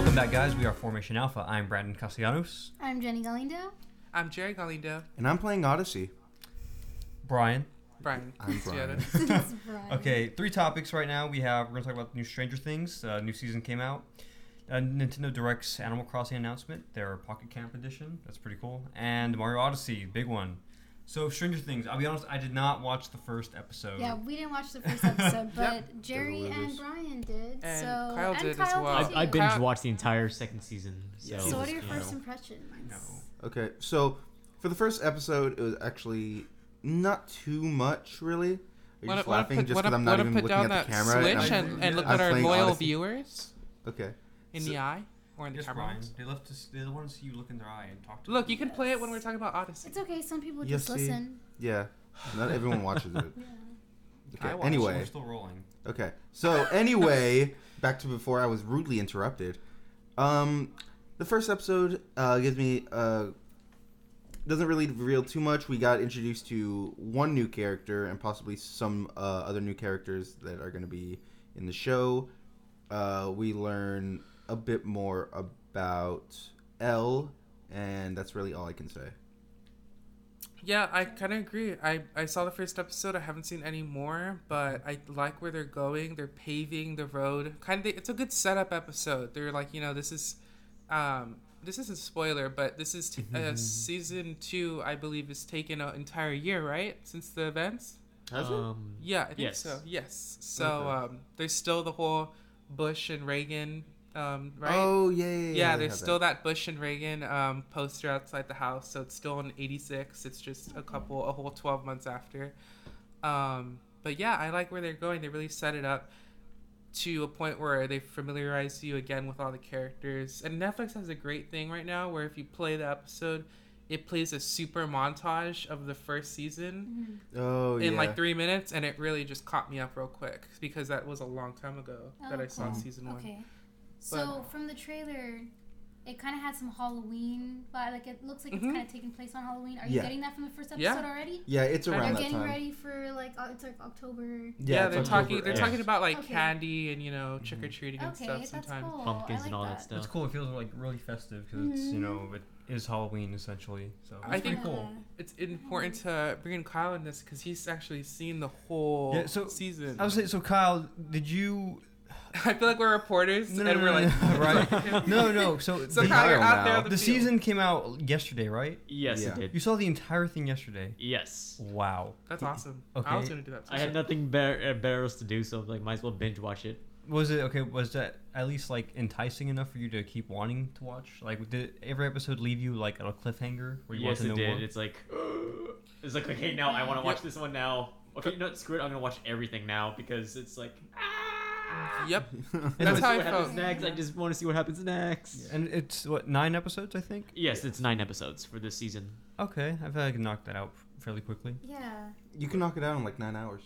Welcome back, guys. We are Formation Alpha. I'm Brandon Castellanos. I'm Jenny Galindo. I'm Jerry Galindo. And I'm playing Odyssey. Brian. Brian. I'm Brian. It's Brian. Okay, three topics right now. We have we're gonna talk about the new Stranger Things. Uh, new season came out. Uh, Nintendo Direct's Animal Crossing announcement, their Pocket Camp edition. That's pretty cool. And Mario Odyssey, big one. So Stranger Things. I'll be honest, I did not watch the first episode. Yeah, we didn't watch the first episode, but Yep. Jerry and. Brian did. And so Kyle and did as Kyle well. did I, I too. binge watched the entire second season. So, So what are your first impressions? No. Okay, so for the first episode, it was actually not too much, really. Are you Wanna, just wanna laughing put, just because I'm not even looking at the camera? switch I'm- and, and look at our playing loyal Odyssey. viewers okay. in So- the eye or in the Yes, camera. Brian. They love to. They want to see you look in their eye and talk to. Look, them. you can play it when we're talking about Odyssey. It's okay. Some people Yes, just see? listen. Yeah. Not everyone watches it. Yeah. I Okay. watch. We're Anyway. still rolling. Okay. So anyway, back to before I was rudely interrupted. Um, the first episode uh, gives me uh, doesn't really reveal too much. We got introduced to one new character and possibly some uh, other new characters that are going to be in the show. Uh, we learn a bit more about El, and that's really all I can say. Yeah, I kind of agree. I, I saw the first episode. I haven't seen any more, but I like where they're going. They're paving the road. Kind of, it's a good setup episode. They're like, you know, this is, um, this isn't a spoiler, but this is t- uh, season two. I believe is taken an entire year, right, since the events. Has it? um, Yeah, I think Yes. so. Yes. So Okay. um, there's still the whole Bush and Reagan, um, right? Oh yeah, yeah. yeah, yeah, there's still that. Bush and Reagan um, poster outside the house, so it's still in '86. It's just a couple, a whole 12 months after. Um, but yeah, I like where they're going. They really set it up to a point where they familiarize you again with all the characters. And Netflix has a great thing right now where if you play the episode, it plays a super montage of the first season Oh yeah. in like three minutes, and it really just caught me up real quick because that was a long time ago that Oh, I saw season one. Okay. So from the trailer, it kind of had some Halloween vibe. Like it looks like it's Mhm. kind of taking place on Halloween. Are you Yeah. getting that from the first episode Yeah. already? Yeah, it's Are around They're that getting time. ready for like uh, it's like October. Yeah, it's they're October talking. They're talking about like Okay. candy and you know trick or treating and Okay, stuff that's sometimes. cool. pumpkins I like and all that that. stuff. It's cool. It feels like really festive because it's you Mhm. know it is Halloween essentially. So it's I pretty think- cool. It's important to bring in Kyle in this because he's actually seen the whole Yeah, so- season. I was saying, so Kyle, did you? I feel like we're reporters No, no, and no, we're like, no, right? No, no. So, So the, you're Kyle out there. on the, the season came out yesterday, right? Yes, Yeah. it did. You saw the entire thing yesterday. Yes. Wow. That's awesome. Okay. I was gonna do that. Too. I had nothing better, uh, better else to do, so like might as well binge watch it. Was it okay? Was that at least like enticing enough for you to keep wanting to watch? Like, did every episode leave you like on a cliffhanger where you yes, want it to know did. more? It's like it's like okay, now I want to watch Yep. this one now. Okay, no, screw it. I'm gonna watch everything now because it's like. Ah, Yep. I That's how I what felt. next. I just want to see what happens next. And it's what nine episodes, I think. Yes, it's nine episodes for this season. Okay, I feel like I can knock that out fairly quickly. Yeah. You can knock it out in like nine hours.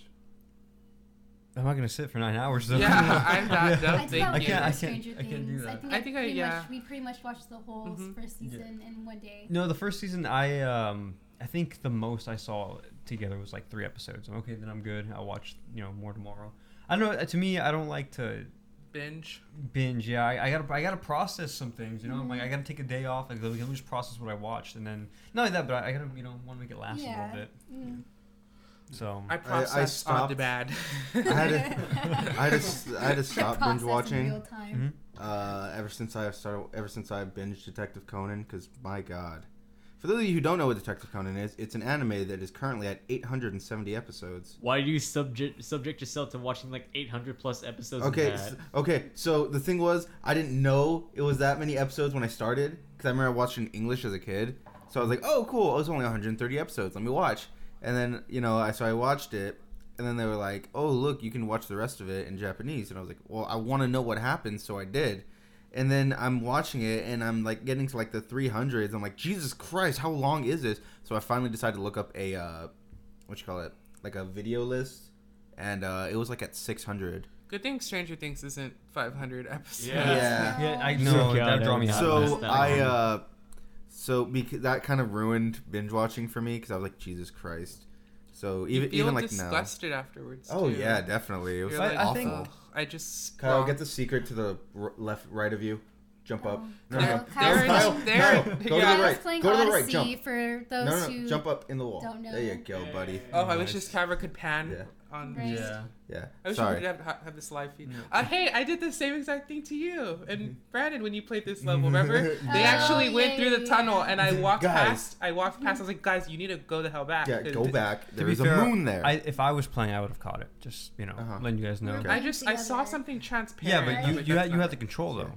I'm not gonna sit for nine hours though. Yeah, I'm that Yeah. I think Thank I, can't- I can't- Stranger I can't do Things. that. I think I I, think I- pretty yeah. much we pretty much watched the whole Mhm. first Yeah. season in one day. No, the first season I um I think the most I saw together was like three episodes. I'm okay, then I'm good. I'll watch you know more tomorrow. I don't know. To me, I don't like to Binge. binge. Yeah, I, I gotta I gotta process some things. You know, I'm like I gotta take a day off. Like let me let me just process what I watched, and then not only that, but I, I gotta you know want to make it last a little bit. Mm. So I process on stopped- demand. I had to, I had to, s- I had to stop binge in watching. real time. mhm. Uh, ever since I started, ever since I binged Detective Conan, because my God, for those of you who don't know what Detective Conan is, it's an anime that is currently at 870 episodes. Why do you subject subject yourself to watching like 800 plus episodes? Okay, of that? s- okay. So the thing was, I didn't know it was that many episodes when I started, because I remember I watched it in English as a kid. So I was like, oh, cool. It was only 130 episodes. Let me watch. And then you know, I so I watched it, and then they were like, oh, look, you can watch the rest of it in Japanese. And I was like, well, I want to know what happens, so I did. And then I'm watching it, and I'm like getting to like the 300s. I'm like, Jesus Christ, how long is this? So I finally decided to look up a, uh, what you call it, like a video list, and uh, it was like at 600. Good thing Stranger Things isn't 500 episodes. Yeah. Yeah. Yeah, I So know God, that that draw me would out. So I uh, so because that kind of ruined binge watching for me because I was like, Jesus Christ. So You even feel even like now. disgusted afterwards. Oh too. yeah, definitely. It was You're I- like, I awful. think- "Ugh, I just Kyle, well, get the secret to the r- left, right of you. Jump up. Oh. No, They're- no, no. they're- Kyle, they're- Kyle, they're- go to the right. playing Go to the right. Jump. for those No, no, who. Jump up in the wall. don't know. There you go, buddy. Oh, I wish this camera could pan Yeah. On. Right. Yeah. Yeah. I wish Sorry. we could have, have this live feed. No. Uh, hey, I did the same exact thing to you and Mm-hmm. Brandon when you played this level. Remember? They Oh, actually yeah, went through yeah, the tunnel, and I walked Guys. past. I walked past. I was like, guys, you need to go the hell back. Yeah, 'cause go back. To There be is fair, a moon there. I, if I was playing, I would have caught it. Just you know, Uh-huh. letting you guys know. Okay. I just I saw Together. something Yeah, transparent. but Right. you but you had you had the control though.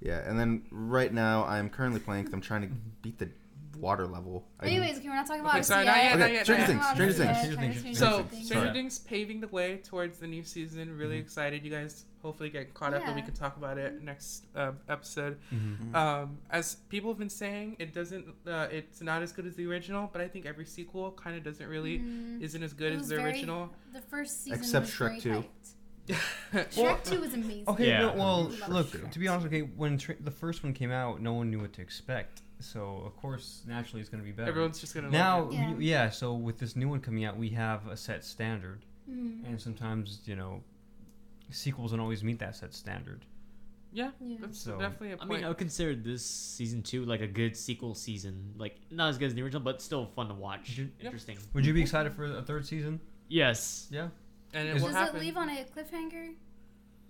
yeah, and then right now I'm currently playing because I'm trying to beat the water level. I- Anyways, okay, we're not talking about Okay, Odyssey sorry, not yet. yet, Okay, not yet, Stranger Things. Stranger Things. Stranger Stranger Things. So, Things. Stranger Things paving the way towards the new season. Really Mhm. excited. You guys hopefully get caught up and we can talk about it next uh, episode. Mm-hmm. Um, as people have been saying, it doesn't. Uh, it's not as good as the original, but I think every sequel kind of doesn't really Mhm. isn't as good as the very- original. The first season Except was Shrek very 2. hyped. Well, Shrek 2 was amazing. Okay, Yeah. no, well, look. Shrek. To be honest, okay, when tra- the first one came out, no one knew what to expect. So of course, naturally, it's gonna be better. Everyone's just gonna now, love it. Yeah. we- yeah. So with this new one coming out, we have a set standard, Mm. and sometimes you know, sequels don't always meet that set standard. Yeah, Yeah. that's So- definitely a I point. I mean, I would consider this season two like a good sequel season. Like not as good as the original, but still fun to watch. Yep. Interesting. Would you be excited for a third season? Yes. Yeah. and it Is- will Does happen. it leave on a cliffhanger?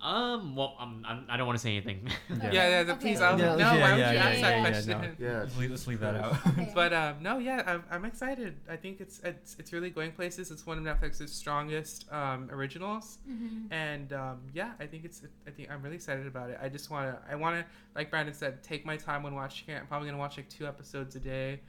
Um. Well, I'm, I'm, I don't want to say anything. Yeah. yeah, yeah. The, Okay. please, I was Yeah, like, no. yeah, why would yeah, you yeah, ask yeah, that yeah, question? no. yeah. Let's leave, let's leave that out. Okay. But um, no, yeah, I'm, I'm excited. I think it's it's it's really going places. It's one of Netflix's strongest um, originals, Mm-hmm. and um, yeah, I think it's I think I'm really excited about it. I just want to I want to like Brandon said, take my time when watching it. I'm probably gonna watch like two episodes a day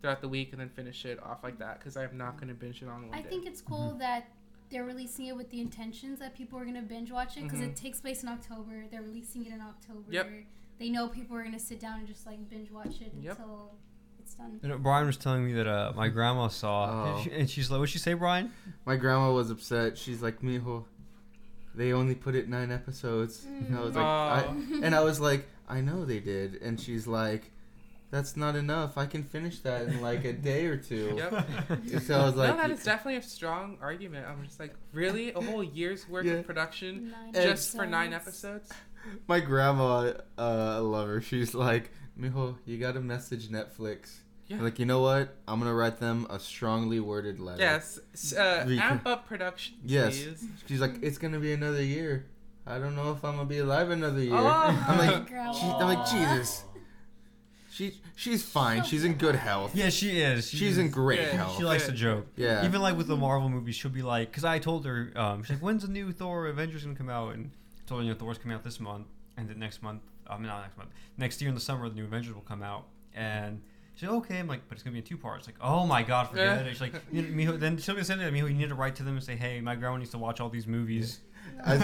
throughout the week, and then finish it off like that because I'm not gonna binge it on one I day. think it's cool that they're releasing it with the intentions that people are going to binge watch it because Mhm. it takes place in October. They're releasing it in October. Yep. They know people are going to sit down and just like binge watch it Yep. until it's done. You know, Brian was telling me that uh, my grandma saw, Oh. and she's like, "What'd she say, Brian?" My grandma was upset. She's like, Mijo, they only put it nine episodes. And I was like, I, and I was like, I know they did. And she's like, that's not enough. I can finish that in like a day or two. Yep. So I was like, no, that is definitely a strong argument. I'm just like, really, a whole year's worth Yeah. of production Nine just for nine episodes. episodes? my grandma, uh, I love her. She's like, Mijo, you gotta message Netflix. Yeah. Like, you know what? I'm gonna write them a strongly worded letter. Yes, s- uh, We amp up production. Yes. please. She's like, it's gonna be another year. I don't know if I'm gonna be alive another year. Oh. I'm like, Grandma. she, I'm like, Jesus. She, she's fine. She's in good health. Yeah, she is. She's in great Yeah, health. She likes to joke. Yeah. Even like with the Marvel movies, she'll be like, because I told her, um, she's like, when's the new Thor Avengers gonna come out? And I told her, you know, Thor's coming out this month, and then next month, I mean, not next month, next year in the summer, the new Avengers will come out. And she's like, okay. I'm like, but it's gonna be in two parts. Like, oh my god, forget Yeah. it. She's like, you know, Miho, then she'll be saying to me, you need to write to them and say, hey, my grandma needs to watch all these movies. I-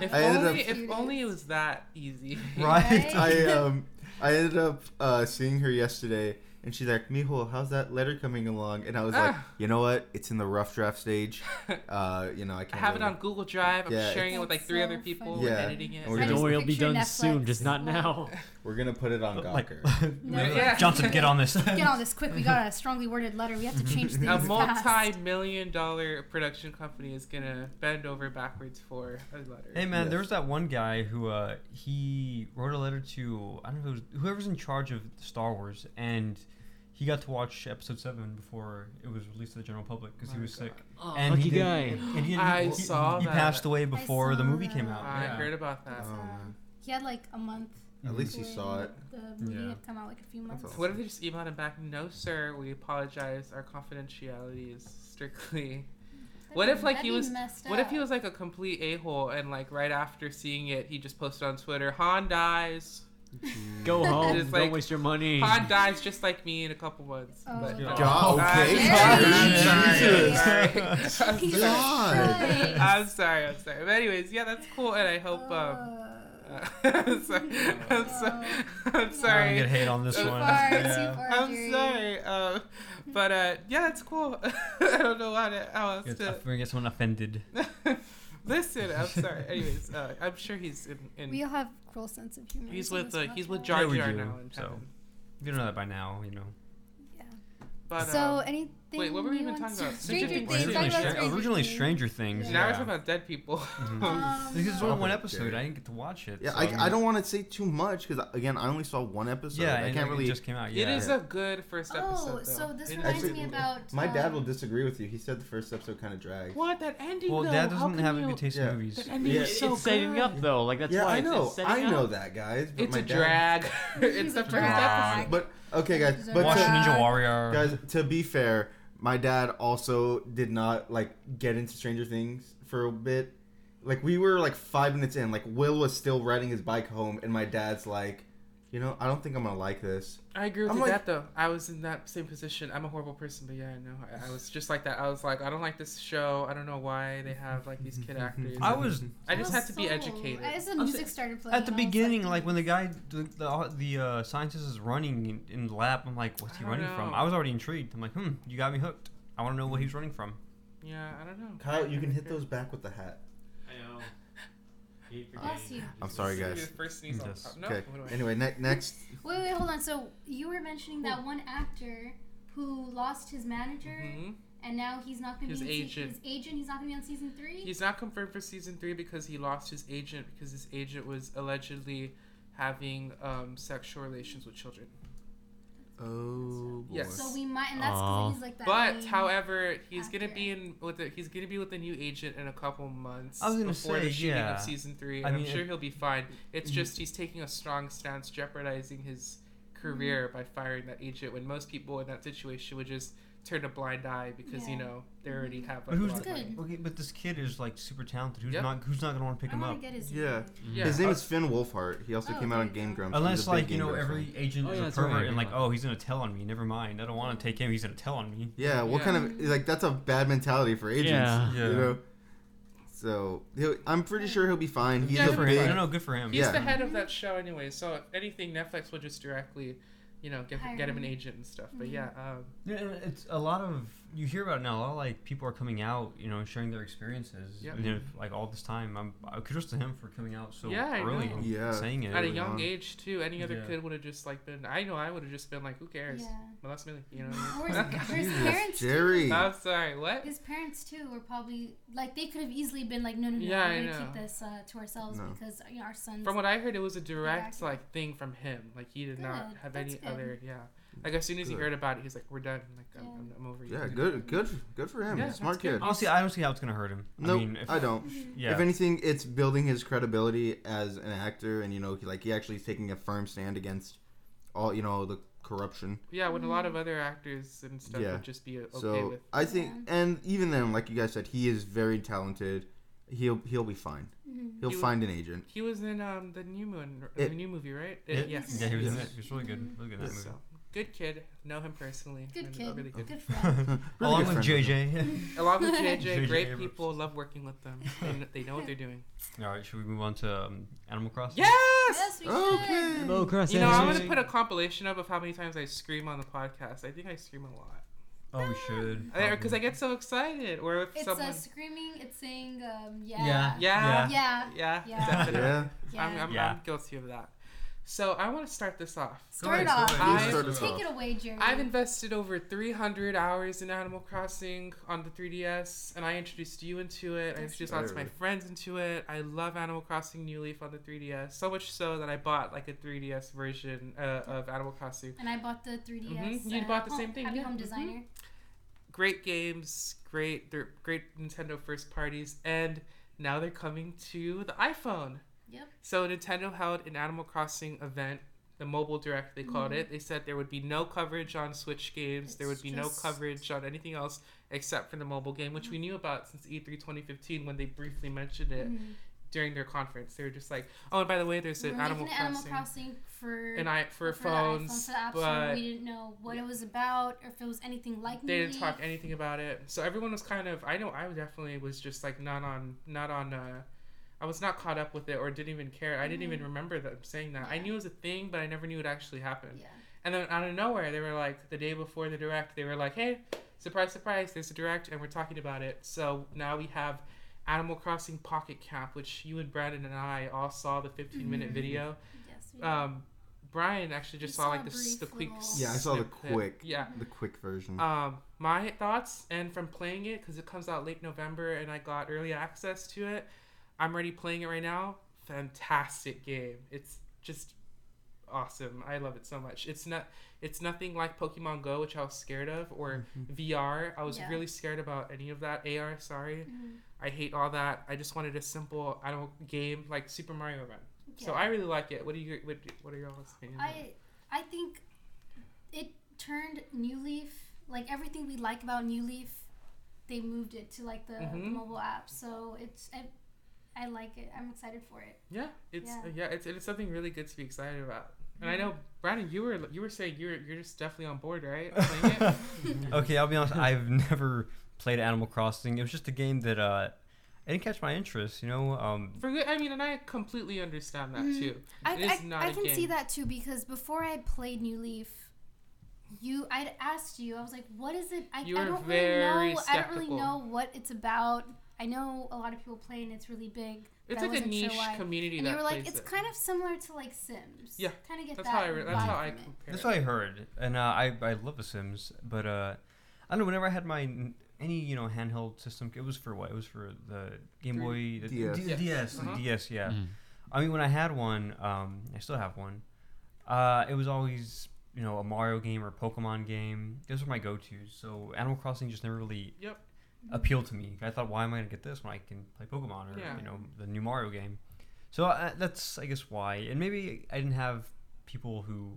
If I only, up- if only it was that easy. Right? I um I ended up uh, seeing her yesterday, and she's like, "Mijo, how's that letter coming along?" And I was like, Ah. "You know what? It's in the rough draft stage. Uh, you know, I I can't." have it really- on Google Drive. I'm Yeah, sharing it with like That's three so other people. funny. We're Yeah. editing it. And we're I just Don't worry, it'll be picture done soon, just not now. We're gonna put it on like, Gawker. No. Yeah. Johnson, get on this. Get on this quick. We got a strongly worded letter. We have to change things A multi-million dollar production company is gonna bend over backwards for a letter. Hey man, Yes. there was that one guy who uh, he wrote a letter to I don't know if it was whoever's in charge of Star Wars, and he got to watch Episode Seven before it was released to the general public because he My was sick. Oh, And lucky he did- guy. And he, I he, saw he that. passed away before the saw movie came out. I yeah. heard about that. Oh, man. He had like a month. At least he saw it. The movie Yeah. had come out like a few months. awesome. What if they just emailed him back? No, sir. We apologize. Our confidentiality is strictly. That'd What be- if, like, that'd he be was- messed What if he up. was like a complete a hole and like right after seeing it, he just posted on Twitter, "Han dies. Go home. Just Don't like- waste your money. Han dies just like me in a couple months." Oh, But, God. God, okay, sorry, Jesus. sorry, sorry. Jesus God. Christ. I'm sorry. I'm sorry. But anyways, yeah, that's cool, and I hope. Um, Uh, uh, I'm sorry. I'm, so, I'm I'm gonna hate on this Too one. far, Yeah. far. I'm Jerry. sorry. Um, but uh, yeah, that's cool. I don't know how, to, how else It's- to. I'm get someone offended. Listen, I'm sorry. Anyways, uh, I'm sure he's in. in We all have cruel sense of humor. he's with uh, he's with podcast. Jar Yeah, Jar now in so. If you don't know that by now, you know. Yeah. But so um, any thing Wait, what were we even talking about? Stranger Stranger Things. Things. Originally, about Stra- Stranger originally Things. Stranger Things. Yeah. Now we're talking about dead people. Mhm. Um, This is Oh, only one okay. episode. I didn't get to watch it. Yeah, so- I, I don't want to say too much because again, I only saw one episode. Yeah, I can't it really. just came out. It Yeah. is a good first episode. Oh, though. so this It is reminds good. me about. My dad um, will disagree with you. He said the first episode kind of dragged. What that ending? Well, though? Dad doesn't can have a good taste Yeah. in movies. That ending Yeah, is it's so setting good. up though. Like that's yeah, why I know. I know that, guys. It's my a drag. it's the a first drag. episode. But okay, guys. But Watch to. Ninja Warrior. guys, to be fair, my dad also did not like get into Stranger Things for a bit. Like we were like five minutes in, like Will was still riding his bike home, and my dad's like, you know, I don't think I'm gonna like this. I agree with I'm you like- that though. I was in that same position. I'm a horrible person, but yeah, I know. I, I was just like that. I was like, I don't like this show. I don't know why they have like these kid actors. I was I just had to be educated. As the music say- started playing. At the beginning, like when the guy, the the, the uh, scientist is running in, in the lab, I'm like, what's he I don't running from? I was already intrigued. I'm like, hmm, you got me hooked. I want to know what he's running from. Yeah, I don't know. Kyle, you can hit those back with the hat. I know. Hate Bless forgetting. you. I'm sorry, You're guys. first sneeze on Yes. top. No, Okay. what do I- Anyway, ne- next. Wait, wait, hold on. So you were mentioning that one actor who lost his manager, Mhm. and now he's not going to His be in agent. Se- his agent. He's not going to be on season three. He's not confirmed for season three because he lost his agent because his agent was allegedly having um, sexual relations with children. Oh boy. Yes. so we might, and that's because he's like that. But main- however, he's gonna actor. be in with the, he's gonna be with the new agent in a couple months I was gonna before say, the shooting yeah. of season three. I And mean, I'm sure it- he'll be fine. It's Mhm. just he's taking a strong stance, jeopardizing his career by firing that agent. When most people in that situation would just turn a blind eye because you know they already mm-hmm. have But like, a who's lot of Good. money. Okay, but this kid is like super talented. Who's Yep. not? Who's not gonna want to pick I him up? get his Yeah. name. Yeah. His name is oh. Finn Wolfhard. He also Oh, came out on Game go. Grumps. He's Unless like you Game know Grumps every fan. agent Oh, is yeah, a that's right, pervert and like oh he's gonna tell on me. Never mind. I don't want to take him. He's gonna tell on me. Yeah, what Yeah. kind of like that's a bad mentality for agents. Yeah. Yeah. You know. So he'll, I'm pretty sure he'll be fine. He's Yeah, a he'll Good for be him. big. No, no, good for him. He's Yeah. the head of that show anyway, so if anything, Netflix will just directly, you know, get, Hire get him an agent and stuff. But yeah, um, Yeah, it's a lot of you hear about it now. A lot of like people are coming out, you know, sharing their experiences. Yep. You know, like all this time. I'm uh, kudos to him for coming out so Yeah, I early know. and Yeah. saying it. at a young on. age too, any other Yeah. kid would have just like been. I know I would have just been like, who cares? Yeah. Well, that's me. You know. Or What his, I mean? his parents. Jerry. Too. I'm sorry. What? His parents too were probably like they could have easily been like, no, no, no, Yeah, I we're gonna know. keep this uh, to ourselves No. because you know, our sons. From what I heard, it was a direct like thing from him. Like he did not have that's any good. other. Yeah. Like as soon as he heard about it, he's like, "We're done. Like I'm, Yeah. I'm, I'm over you." Yeah, good, good, good for him. Yeah, Smart kid. Honestly, I don't see how it's gonna hurt him. No, I mean, if, I don't. Yeah. If anything, it's building his credibility as an actor, and you know, he, like he actually is taking a firm stand against all you know the corruption. Yeah, when a lot of other actors and stuff Yeah. would just be okay so with. I think, Yeah. and even then, like you guys said, he is very talented. He'll he'll be fine. Mhm. He'll He would- find an agent. He was in um the new moon, It- the new movie, right? Yeah, yeah. yeah, he was in Yes. it. He was really good. Really good in that movie. So good kid. Know him personally. Good and kid. Really good. Good friend. Really Along good with friend JJ. Along with JJ, J.J. great Abrams. people. Love working with them. They, they know what they're doing. All right, should we move on to um, Animal Crossing? Yes. yes, we Okay. should. Animal Crossing. You know, I'm gonna put a compilation up of how many times I scream on the podcast. I think I scream a lot. Oh, we should. Because I get so excited. Or if It's someone. uh, screaming. It's saying, um, yeah. Yeah. yeah. Yeah. Yeah. Yeah. Yeah. definitely. Yeah. Yeah. I'm, I'm, Yeah. I'm guilty of that. So I want to start this off. Start ahead, off. start ahead. You start us Take off. it away, Jerry. I've invested over 300 hours in Animal Crossing on the 3DS, and I introduced you into it. I introduced lots of my friends into it. I love Animal Crossing New Leaf on the 3DS, so much so that I bought like a 3DS version uh, of Animal Crossing. and I bought the 3DS. Mhm, you uh, bought the home- same thing, Happy yeah. Home Mhm. Designer. Great games, great, they're great Nintendo first parties, and now they're coming to the iPhone. Yep. So Nintendo held an Animal Crossing event, the mobile direct they called it. They said there would be no coverage on Switch games. there would It's be no coverage on anything else except for the mobile game, which we knew about since E E3 2015 when they briefly mentioned it Mhm. during their conference. They were just like, "Oh, and by the way, there's an Animal an Crossing." Animal Crossing for and I for, for phones, for but We didn't know what it was about or if it was anything like they didn't talk anything about it. So everyone was kind of I know I definitely was just like not on not on uh I was not caught up with it or didn't even care. I didn't even remember them saying that. I knew it was a thing, but I never knew it actually happened. Yeah. And then out of nowhere, they were like the day before the direct, they were like, "Hey, surprise, surprise! There's a direct, and we're talking about it." So now we have Animal Crossing Pocket Camp, which you and Brandon and I all saw the 15 minute Mhm. video. Yes. we Um, Brian actually just saw saw like the, the quick. little- Yeah, I saw the snippet. quick. Yeah. The quick version. Um, my thoughts, and from playing it because it comes out late November, and I got early access to it. I'm already playing it right now. Fantastic game. It's just awesome. I love it so much. It's not. It's nothing like Pokemon Go, which I was scared of, or VR. I was Yeah. really scared about any of that. AR, sorry. Mhm. I hate all that. I just wanted a simple, I don't game like Super Mario Run. So I really like it. What do you? What, what are y'all's opinions? on it? I I think it turned New Leaf like everything we like about New Leaf, they moved it to like the, the Mhm. mobile app. So it's I, I like it. I'm excited for it. Yeah, it's yeah, Yeah. it's it's something really good to be excited about. And I know Brandon, you were you were saying you're you're just definitely on board, right? Playing it? okay, I'll be honest. I've never played Animal Crossing. It was just a game that uh, it didn't catch my interest. You know, um, For good, I mean, and I completely understand that Mhm. too. I, It is I, not I a can game. see that too because before I played New Leaf, you I'd asked you. I was like, "What is it?" I, You I don't very really know. I don't really know what it's about. I know a lot of people play and it's really big. but It's I like a wasn't sure niche why. community And that you were like, plays "It's it. kind of similar to like Sims." Yeah, kind of get That's that. how I re- that's how I compare. that's it. what I heard, and uh, I I love The Sims, but uh, I don't know. Whenever I had my n- any you know handheld system, it was for what? It was for the Game Boy, the DS. D- Yes. DS, Uh-huh. DS. Yeah. Mhm. I mean, when I had one, um, I still have one. Uh, it was always you know a Mario game or Pokemon game. Those were my go-tos. So Animal Crossing just never really Yep. Appealed to me. I thought, why am I gonna get this when I can play Pokemon or Yeah. you know the new Mario game? So uh, that's I guess why. And maybe I didn't have people who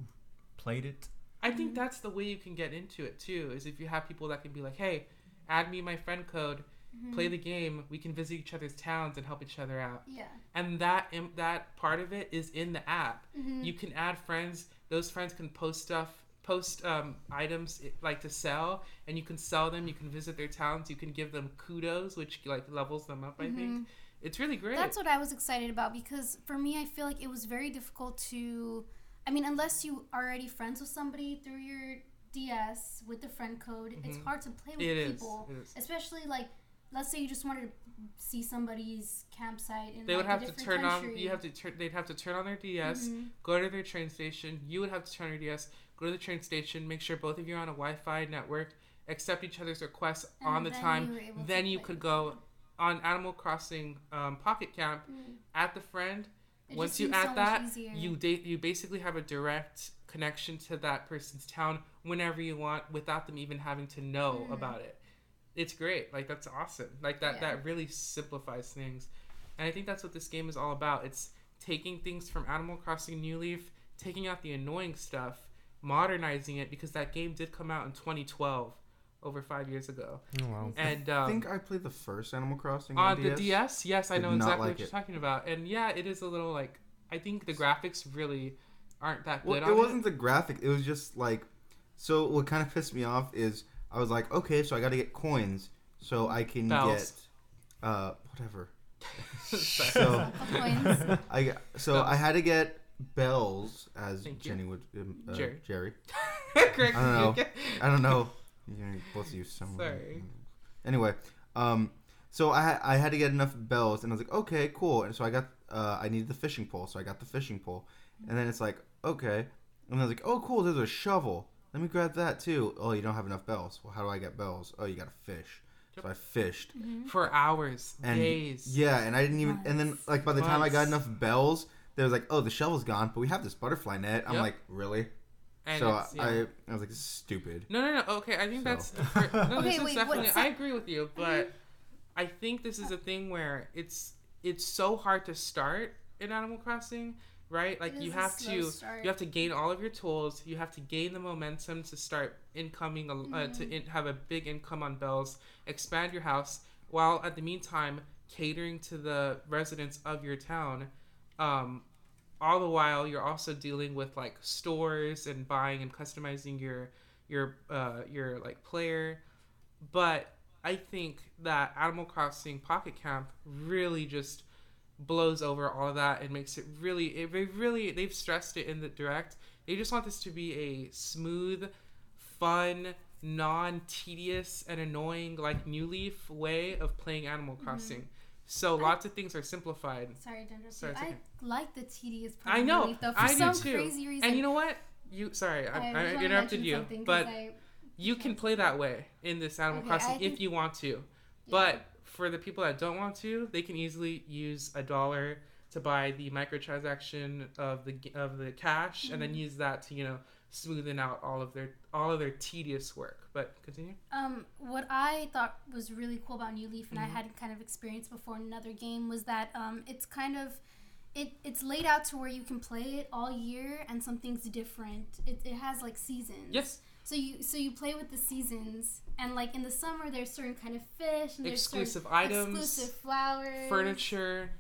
played it. I think that's the way you can get into it too. Is if you have people that can be like, hey, add me my friend code, Mhm. play the game. We can visit each other's towns and help each other out. Yeah. And that that part of it is in the app. Mhm. You can add friends. Those friends can post stuff, post um, items like to sell, and you can sell them. You can visit their towns. You can give them kudos, which like levels them up. I think it's really great. That's what I was excited about because for me, I feel like it was very difficult to. I mean, unless you are already friends with somebody through your DS with the friend code, it's Mhm. hard to play with It people. Is. Especially like, let's say you just wanted to see somebody's campsite in They would like, have a to turn on. You have to turn. They'd have to turn on their DS. Mhm. Go to their train station. You would have to turn on your DS. Go to the train station. Make sure both of you are on a Wi-Fi network. Accept each other's requests And on the then time. you were able to Then you could go on Animal Crossing um, Pocket Camp. Mm. Add the friend. It Once you add so that, easier. you da- you basically have a direct connection to that person's town whenever you want without them even having to know Mhm. about it. It's great. Like that's awesome. Like that Yeah. that really simplifies things. And I think that's what this game is all about. It's taking things from Animal Crossing New Leaf, taking out the annoying stuff, modernizing it because that game did come out in 2012, over 5 years ago. Oh wow. And I um, think I played the first Animal Crossing on on, the DS, yes, I Did know exactly like what you're talking about. And yeah, it is a little like I think the graphics really aren't that Well, good. it on wasn't the graphic. It was just like, so what kind of pissed me off is I was like, okay, so I got to get coins so I can Bells. get, uh, whatever. So Coins. I so Bells. I had to get bells as Thank you. Jenny would um, uh, Jerry. Jerry. Greg, I don't know. I don't know. You know, both use some. Sorry. Anyway, um, so I I had to get enough bells, and I was like, okay, cool. And so I got uh, I needed the fishing pole, so I got the fishing pole, and then it's like, okay, and I was like, oh, cool. There's a shovel. Let me grab that too. Oh, you don't have enough bells. Well, how do I get bells? Oh, you got to fish. So I fished, for hours, and days. yeah, and I didn't even. And then like by the time I got enough bells, they was like, oh, the shovel's gone, but we have this butterfly net. I'm Yep. like, really? And so it's- yeah. I I was like, this is stupid. No, no, no. Okay, I think So. that's for, no. Okay, this is wait, definitely. what's I that- agree with you, but I think this is a thing where it's it's so hard to start in Animal Crossing, right? Like It you is a have slow to start. you have to gain all of your tools. You have to gain the momentum to start incoming, uh, Mm-hmm. to in, have a big income on bells, expand your house, while at the meantime catering to the residents of your town. Um, all the while, you're also dealing with like stores and buying and customizing your your uh, your like player. But I think that Animal Crossing Pocket Camp really just blows over all of that and makes it really it they really they've stressed it in the direct. They just want this to be a smooth fun non-tedious and annoying like new leaf way of playing animal crossing So lots of things are simplified. Sorry to interrupt Sorry, you. I like the tedious part. I know, Leaf, though, for I do too. crazy reason. And you know what? You sorry, I, I, I, interrupted you, but I, you can play that way in this Animal Okay, Crossing I if you want to. yeah. But for the people that don't want to, they can easily use a dollar to buy the microtransaction of the of the cash, and Mm-hmm. then use that to you know smoothen out all of their all of their tedious work. But continue. Um, what I thought was really cool about New Leaf, and I Mm-hmm. had kind of experienced before in another game, was that um, it's kind of it, it's laid out to where you can play it all year, and something's different. It, it has like seasons. Yes, So you so you play with the seasons, and like in the summer, there's certain kind of fish, and there's exclusive items, exclusive flowers, furniture.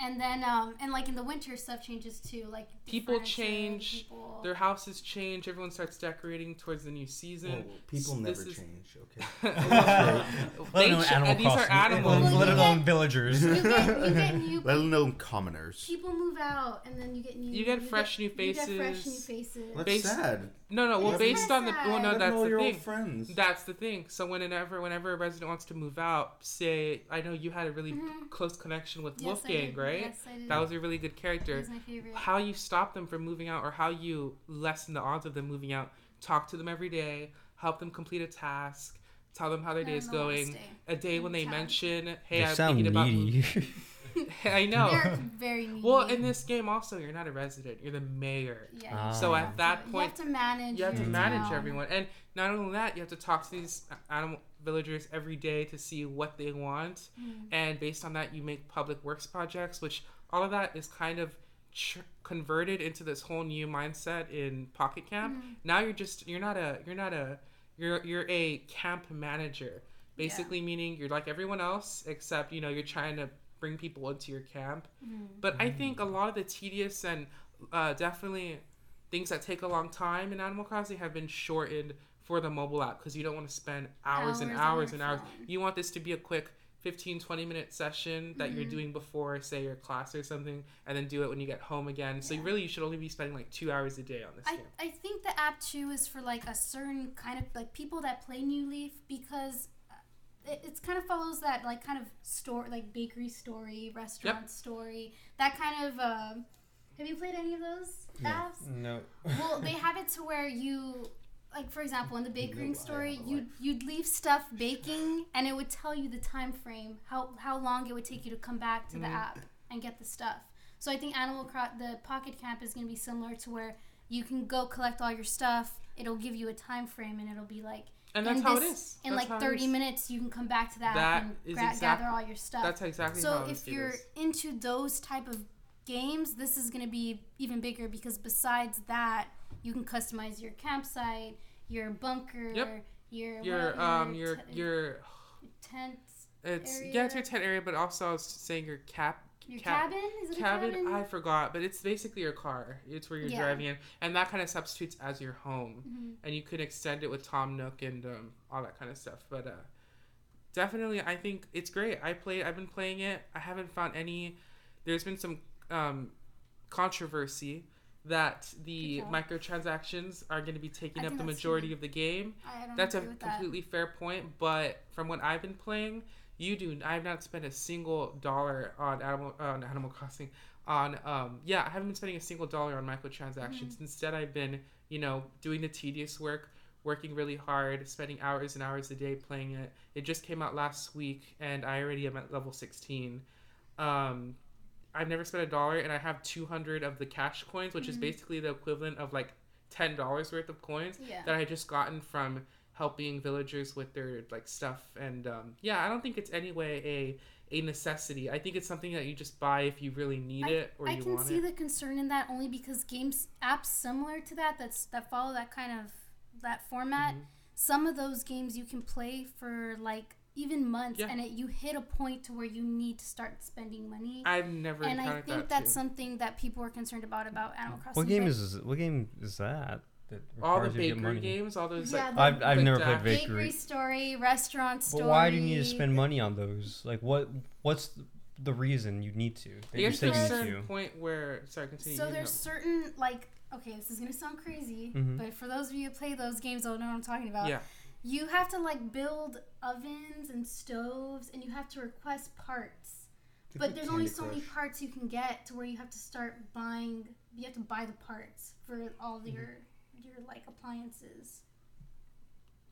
and then um and like in the winter, stuff changes too. Like People furniture, change, people- Their houses change. Everyone starts decorating towards the new season. Whoa, people This never is- change. Okay. Let They alone ch- Animal and these are Crossing. animals. Let Well, alone villagers. you get you get new Let alone commoners. people move out, and then you get new. You get fresh new faces. You get fresh new faces. faces. That's Based- sad. No, no. Well, It's based on the sad. well, no, that's the thing. friends. That's the thing. So whenever whenever a resident wants to move out, say I know you had a really Mhm. close connection with Yes, I Wolfgang, did. right? Yes, I did. That was a really good character. He was my favorite. How you stop them from moving out, or how you lessen the odds of them moving out? Talk to them every day. Help them complete a task. Tell them how their day is them know how to going. stay. A day when they Time. mention, "Hey, They I'm sound thinking about." needy. I know. They're very needy. Well, in this game also, you're not a resident. You're the mayor. yeah, Ah. So at that to- point, you have to manage. you have to manage town. everyone and not only that you have to talk to these animal villagers every day to see what they want Mm. and based on that you make public works projects which all of that is kind of tr- converted into this whole new mindset in pocket camp Mhm. now you're just you're not a you're not a you're you're a camp manager basically meaning you're like everyone else except you know you're trying to bring people into your camp Mhm. but I think a lot of the tedious and uh, definitely things that take a long time in Animal Crossing have been shortened for the mobile app because you don't want to spend hours, and Hours on hours your and hours. You want this to be a quick 15, 20 minute session that you're Mhm. doing before, say, your class or something, and then do it when you get home again. So you Yeah. really, you should only be spending like two hours a day on this I, game. I think the app too is for like a certain kind of like people that play New Leaf because uh, it it's kind of follows that like kind of store like bakery story restaurant story that kind of uh, have you played any of those No. apps no. well they have it to where you like for example in the baking story you'd, you'd leave stuff baking and it would tell you the time frame how, how long it would take you to come back to the Mhm. app and get the stuff so i think animal Cro- the pocket camp is going to be similar to where you can go collect all your stuff it'll give you a time frame and it'll be like And that's in how it this- is. in That's like 30 minutes you can come back to that, That and gra- exact- gather all your stuff That's exactly so how if it you're is. into those type of games this is going to be even bigger because besides that you can customize your campsite your bunker Yep. your Your um your t- your tent it's yeah it's your area. tent area, but also I was saying your cap your Ca- cabin is it cabin, a cabin I forgot, but it's basically your car. It's where you're Yeah. driving in, and that kind of substitutes as your home, Mhm. and you could extend it with Tom Nook and um, all that kind of stuff. But uh, definitely, I think it's great. I play. I've been playing it. I haven't found any. There's been some um, controversy that the microtransactions are going to be taking I up the majority of the game. I don't That's a with that. completely fair point, but from what I've been playing, you do. I've not spent a single dollar on Animal on Animal Crossing. On um, yeah, I haven't been spending a single dollar on microtransactions. Mm-hmm. Instead, I've been you know doing the tedious work, working really hard, spending hours and hours a day playing it. It just came out last week, and I already am at level sixteen. Um, I've never spent a dollar, and I have two hundred of the cash coins, which is Mhm. basically the equivalent of like ten dollars worth of coins yeah that I just gotten from helping villagers with their like stuff and um, yeah I don't think it's anyway a a necessity I think it's something that you just buy if you really need it or I you want it i can see the concern in that only because games apps similar to that that's that follow that kind of that format. Mhm. Some of those games you can play for like even months, Yeah. and it, you hit a point to where you need to start spending money. I've never and I think that that's too. something that people are concerned about about Animal Crossing. What game but is what game is that? that all the requires you to get bakery games all those Yeah, like the- I've, I've like never played bakery bakery. story, restaurant story? But why do you need to spend money on those? Like what? What's the reason you need to? That I you're there's a you need certain to. point where sorry continue So there's know. certain like okay, this is gonna sound crazy, Mhm. but for those of you who play those games, they'll know what I'm talking about. yeah You have to like build ovens and stoves, and you have to request parts but there's only so many parts you can get to where you have to start buying. You have to buy the parts for all of your your like appliances.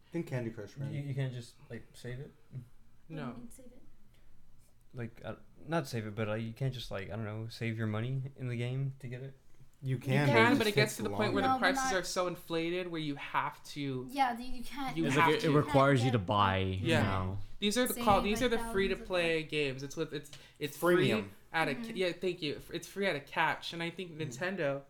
I think Candy Crush, You, right? you can't just like save it. What you No. save it? Like uh, not save it, but like, you can't just like I don't know save your money in the game to get it. You You can, can, but it gets to the point where No, the prices not- are so inflated where you have to. Yeah, you can't. You It's have like it, to. it requires you to buy. Yeah. now. These are the Save, call. These like, are the free to play games. It's with it's it's Freemium. free at a Mhm. yeah. Thank you. It's free at a catch, and I think Nintendo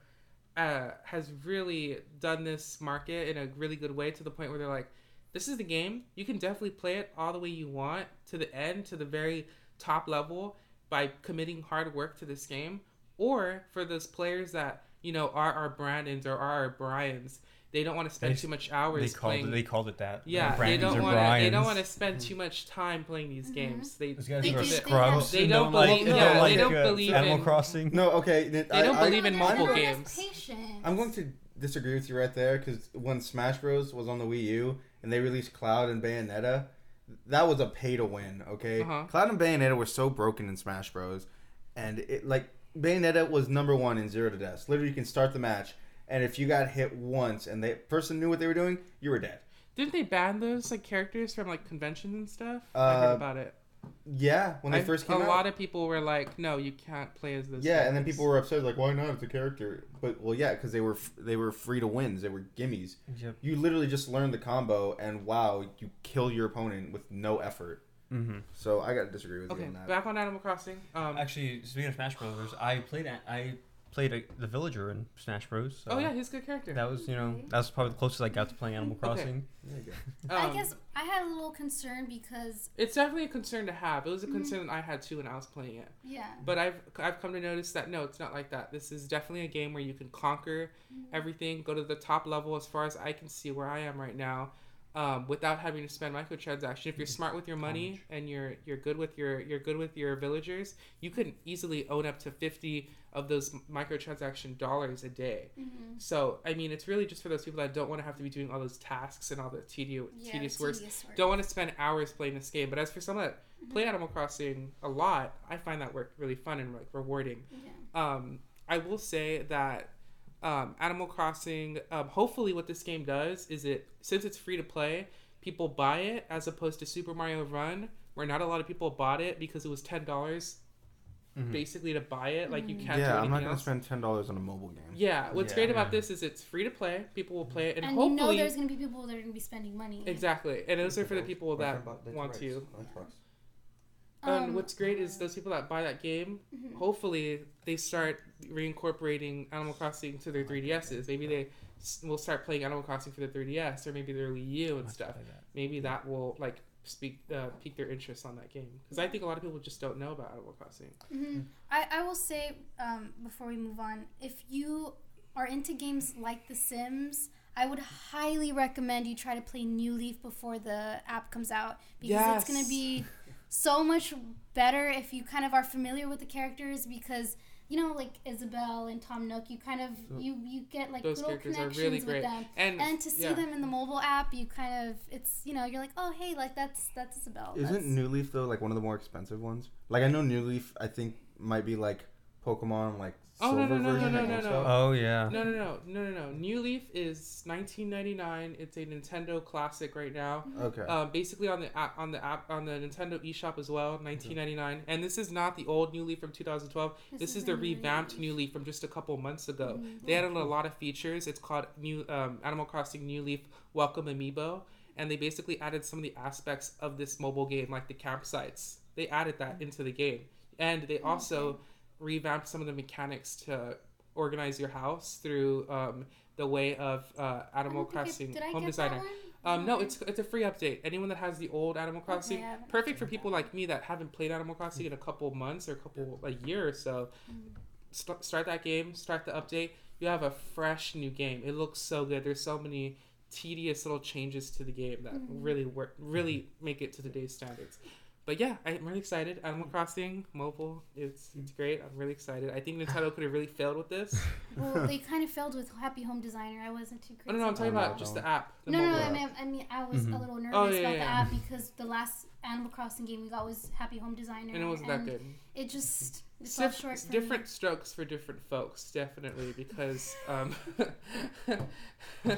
uh, has really done this market in a really good way to the point where they're like, this is the game. You can definitely play it all the way you want to the end, to the very top level by committing hard work to this game. Or for those players that you know are our Brandons or are our Brians, they don't want to spend They- too much hours They called playing. it. They called it that. yeah, they don't want to. They don't want to spend too much time playing these Mhm. games. They Those guys They are do- they scrubs. They and don't like, believe- don't yeah, they don't believe Animal in- Crossing. No, okay. They don't believe in No, mobile no, games. patience. I'm going to disagree with you right there because when Smash Bros was on the Wii U and they released Cloud and Bayonetta, that was a pay to win. Okay, Uh-huh. Cloud and Bayonetta were so broken in Smash Bros, and it like Bayonetta was number one in zero to death. Literally, you can start the match, and if you got hit once and the person knew what they were doing, you were dead. Didn't they ban those like characters from like conventions and stuff? I Uh, heard about it. Yeah, when they I- first came a out. lot of people were like, "No, you can't play as this." yeah, and then people were upset, like, "Why not? It's a character." But well, yeah, because they were f- they were free to wins. They were gimmies. Yep. You literally just learned the combo, and wow, you kill your opponent with no effort. Mm-hmm. So I gotta disagree with Okay, you on that. back on Animal Crossing. Um, Actually, speaking of Smash Brothers, I played. a- I played a, the villager in Smash Bros. So oh yeah, he's a good character. That was you know that was probably the closest I got to playing Animal Okay. Crossing. There you go. I Um, guess I had a little concern because it's definitely a concern to have. It was a Mhm. concern that I had too when I was playing it. yeah. But I've I've come to notice that no, it's not like that. This is definitely a game where you can conquer everything, go to the top level as far as I can see where I am right now, um, without having to spend microtransaction. If you're smart with your money and you're you're good with your you're good with your villagers, you can easily own up to fifty of those microtransaction dollars a day. Mhm. So I mean, it's really just for those people that don't want to have to be doing all those tasks and all the tedious Yeah, tedious work. tedious work. Don't want to spend hours playing this game. But as for someone that Mm-hmm. play Animal Crossing a lot, I find that work really fun and like rewarding. Yeah. Um, I will say that um, Animal Crossing. Um, hopefully, what this game does is it since it's free to play, people buy it as opposed to Super Mario Run, where not a lot of people bought it because it was ten dollars Mhm. basically to buy it. Like you Mhm. can't do yeah, anything I'm not gonna else. spend ten dollars on a mobile game. Yeah, what's Yeah. great about Yeah. this is it's free to play. People will play it, and, And, you hopefully, know there's gonna be people that are gonna be spending money. exactly. And those are for the people that want to. And Um, what's great is those people that buy that game, Mhm. hopefully they start reincorporating Animal Crossing to their 3DSs. Maybe they will start playing Animal Crossing for the 3DS or maybe their Wii U and stuff. Maybe that will like speak uh, pique their interest on that game. Because I think a lot of people just don't know about Animal Crossing. hmm I, I will say um, before we move on, if you are into games like The Sims, I would highly recommend you try to play New Leaf before the app comes out because it's gonna be so much better if you kind of are familiar with the characters because you know like Isabelle and Tom Nook, you kind of you you get like Those little characters are connections really with them. And And to see yeah. them in the mobile app, you kind of it's you know you're like oh hey like that's that's Isabelle. Isn't that's, New Leaf though like one of the more expensive ones? Like I know New Leaf, I think might be like Pokemon like Oh, no, silver no, no, version no, and no, gold no. Oh yeah. No, no, no, no, no, no. New Leaf is 1999. It's a Nintendo classic right now. Okay. Um, basically on the app, on the app on the Nintendo eShop as well, 1999. And this is not the old New Leaf from 2012. This, is the a new revamped New Leaf from just a couple months ago. Mhm. They added a lot of features. It's called New um, Animal Crossing New Leaf Welcome Amiibo, and they basically added some of the aspects of this mobile game, like the campsites. They added that into the game, and they also revamped some of the mechanics to organize your house through um, the way of uh, Animal don't I- Crossing did I Home get Designer. That one? Um, no, it's it's a free update. Anyone that has the old Animal Crossing, I haven't perfect for people that. like me that haven't played Animal Crossing in a couple months or a couple a year or so. St- start that game, start the update. You have a fresh new game. It looks so good. There's so many tedious little changes to the game that Mhm. really work, really make it to today's standards. But yeah, I'm really excited. Animal Crossing mobile, it's it's great. I'm really excited. I think Nintendo could have really failed with this. Well, they kind of failed with Happy Home Designer. I wasn't too Oh, no, no, I'm talking Oh, about just the app. The No, no, no. I mean, I mean, I was a Mhm. little nervous Oh, yeah, about yeah, the yeah. app because the last Animal Crossing game we got was Happy Home Designer, and it wasn't that good. It just It's, fell short for different Me. strokes for different folks, definitely, because um,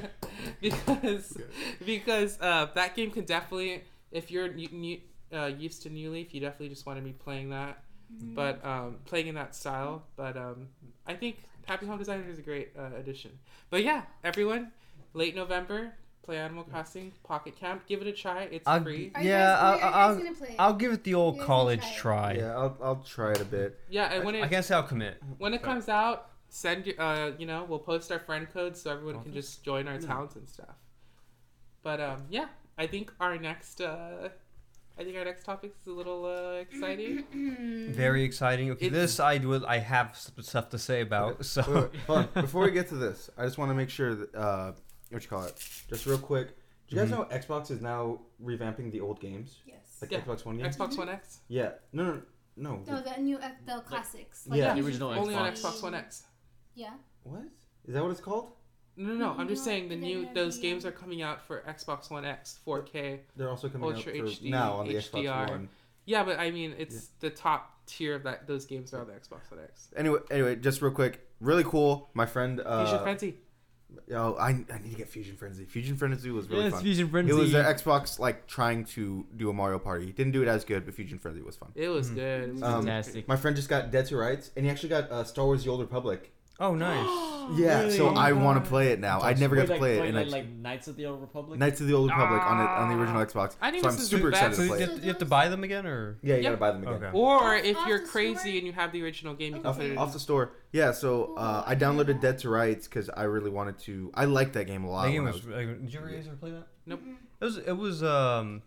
because because uh, that game can definitely, if you're new, new, uh, used to New Leaf, you definitely just want to be playing that, Mm-hmm. but um, playing in that style. But um, I think Happy Home Designer is a great uh, addition. But yeah, everyone, late November, play Animal Crossing Pocket Camp. Give it a try. It's I'll- free. Are you Yeah, guys, I'll- are you guys I'll- play? I'll give it the old You guys college can try. Yeah, I'll, I'll try it a bit. Yeah, and when I it can't say I'll commit. when it comes out, send your, uh, you know, we'll post our friend codes so everyone can just join our towns and stuff. But um, yeah, I think our next, uh, I think our next topic is a little uh, exciting. Very exciting. Okay, It's- this I will. I have stuff to say about. So Wait, wait, hold on. Before we get to this, I just want to make sure that uh, what you call it, just real quick. Do you guys Mhm. know Xbox is now revamping the old games, yes. like Yeah. Xbox One games? Xbox One X, Yeah, no, no, no. No, the new the classics. Yeah. The original Xbox. only on Xbox. Xbox One X. Yeah. What is that? What it's called? No, no, no. I'm just saying the new those games are coming out for Xbox One X, 4K. They're also coming Ultra out for HD, now on the HDR. Xbox One. Yeah, but I mean, it's the top tier of that. Those games are on the Xbox One X. Anyway, anyway, just real quick, really cool. My friend, uh, Fusion Frenzy. yo, I, I need to get Fusion Frenzy. Fusion Frenzy was really yes, fun. Fusion Frenzy. It was their Xbox like trying to do a Mario Party. Didn't do it as good, but Fusion Frenzy was fun. It was Mhm. good. It was Um, Fantastic. My friend just got Dead to Rights, and he actually got uh, Star Wars: The Old Republic. Oh nice. Yeah, Really? so I want to play it now. I never got Wait, to like, play it, wait, and like, I, like Knights of the Old Republic. Knights of the Old Republic on it on the Ah. original Xbox. I think so I'm this is super excited best. to So play you it. have, to, you have to buy them again, or Yeah, you Yeah. gotta buy them again. Okay. Or if off you're the crazy store? and you have the original game, you can Off- put it in. Off the store. Yeah, so uh, I I didn't know downloaded. Dead to Rights because I really wanted to. I liked that game a lot. that game when I was. uh, did you ever guys ever play that? Nope. It was. It was. Um,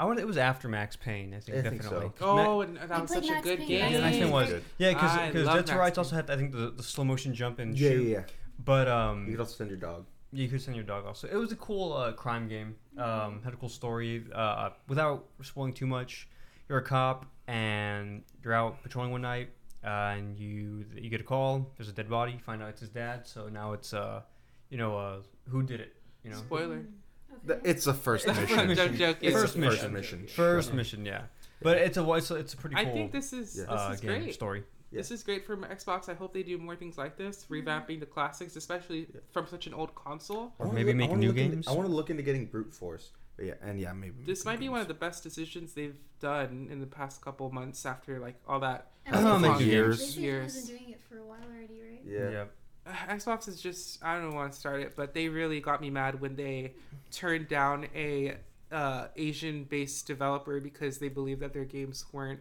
I want. It was after Max Payne. I think I think definitely. so. 'Cause Ma- Oh, and that was played such a Max good Payne, game. right? Yeah, Max Payne was. Good. Yeah, because I because love Dead to Max Rights Payne. also had I think the, the slow motion jump and yeah, shoot. yeah, yeah. But You um, could also send your dog. you could send your dog also. It was a cool uh, crime game. Um, had a cool story. Uh, without spoiling too much, you're a cop and you're out patrolling one night, uh, and you you get a call. There's a dead body. You find out it's his dad. So now it's uh, you know, uh, who did it? You know, Spoiler. Th- It's the first It's the mission. first mission. I'm joking. It's First the first mission. mission. first Trust me. mission, yeah. But it's a it's a, it's a pretty cool. I think this is Yeah. this uh, is game great. story. Yeah. This is great for Xbox. I hope they do more things like this, revamping the classics, especially from such an old console. Or maybe look- I make wanna new look into- games? I want to look into getting brute force. But yeah, and yeah, maybe. This might be one of the best decisions they've done in the past couple months after like all that. And Oh, they make said- years. They've been doing it for a while already, right? Yeah. Uh, Xbox is just I don't want to start it, but they really got me mad when they turned down a uh, Asian-based developer because they believed that their games weren't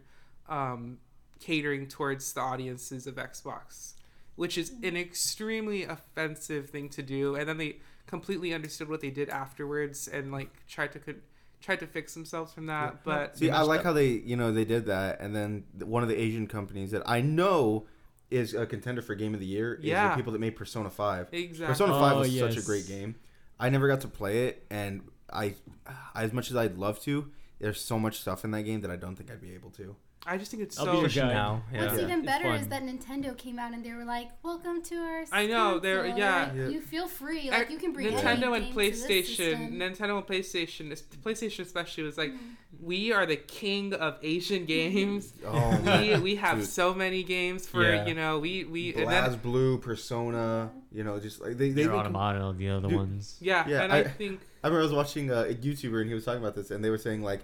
um, catering towards the audiences of Xbox, which is an extremely offensive thing to do. And then they completely understood what they did afterwards and like tried to co- tried to fix themselves from that. But See, I like how they, you know, they did that, and then one of the Asian companies that I know is a contender for Game of the Year is Yeah. the people that made Persona Five. exactly. Persona Five Oh, was such a great game. I never got to play it, and I, as much as I'd love to, there's so much stuff in that game that I don't think I'd be able to. I just think it's I'll so be your Pushing guide. now, What's yeah. Yeah. even better is that Nintendo came out and they were like, "Welcome to our." I know, they're- yeah. Like, Yeah. You feel free, like you can bring Nintendo any and game to this PlayStation. Nintendo and PlayStation, es- PlayStation especially was like, Mhm. we are the king of Asian games. Oh, we we have Dude. so many games for Yeah. you know we we and Blaz then, Blue, Persona, you know, just like they they. Your they Automata, the other Dude. ones. yeah, Yeah, and I, I- think I remember I was watching uh, a YouTuber and he was talking about this, and they were saying like,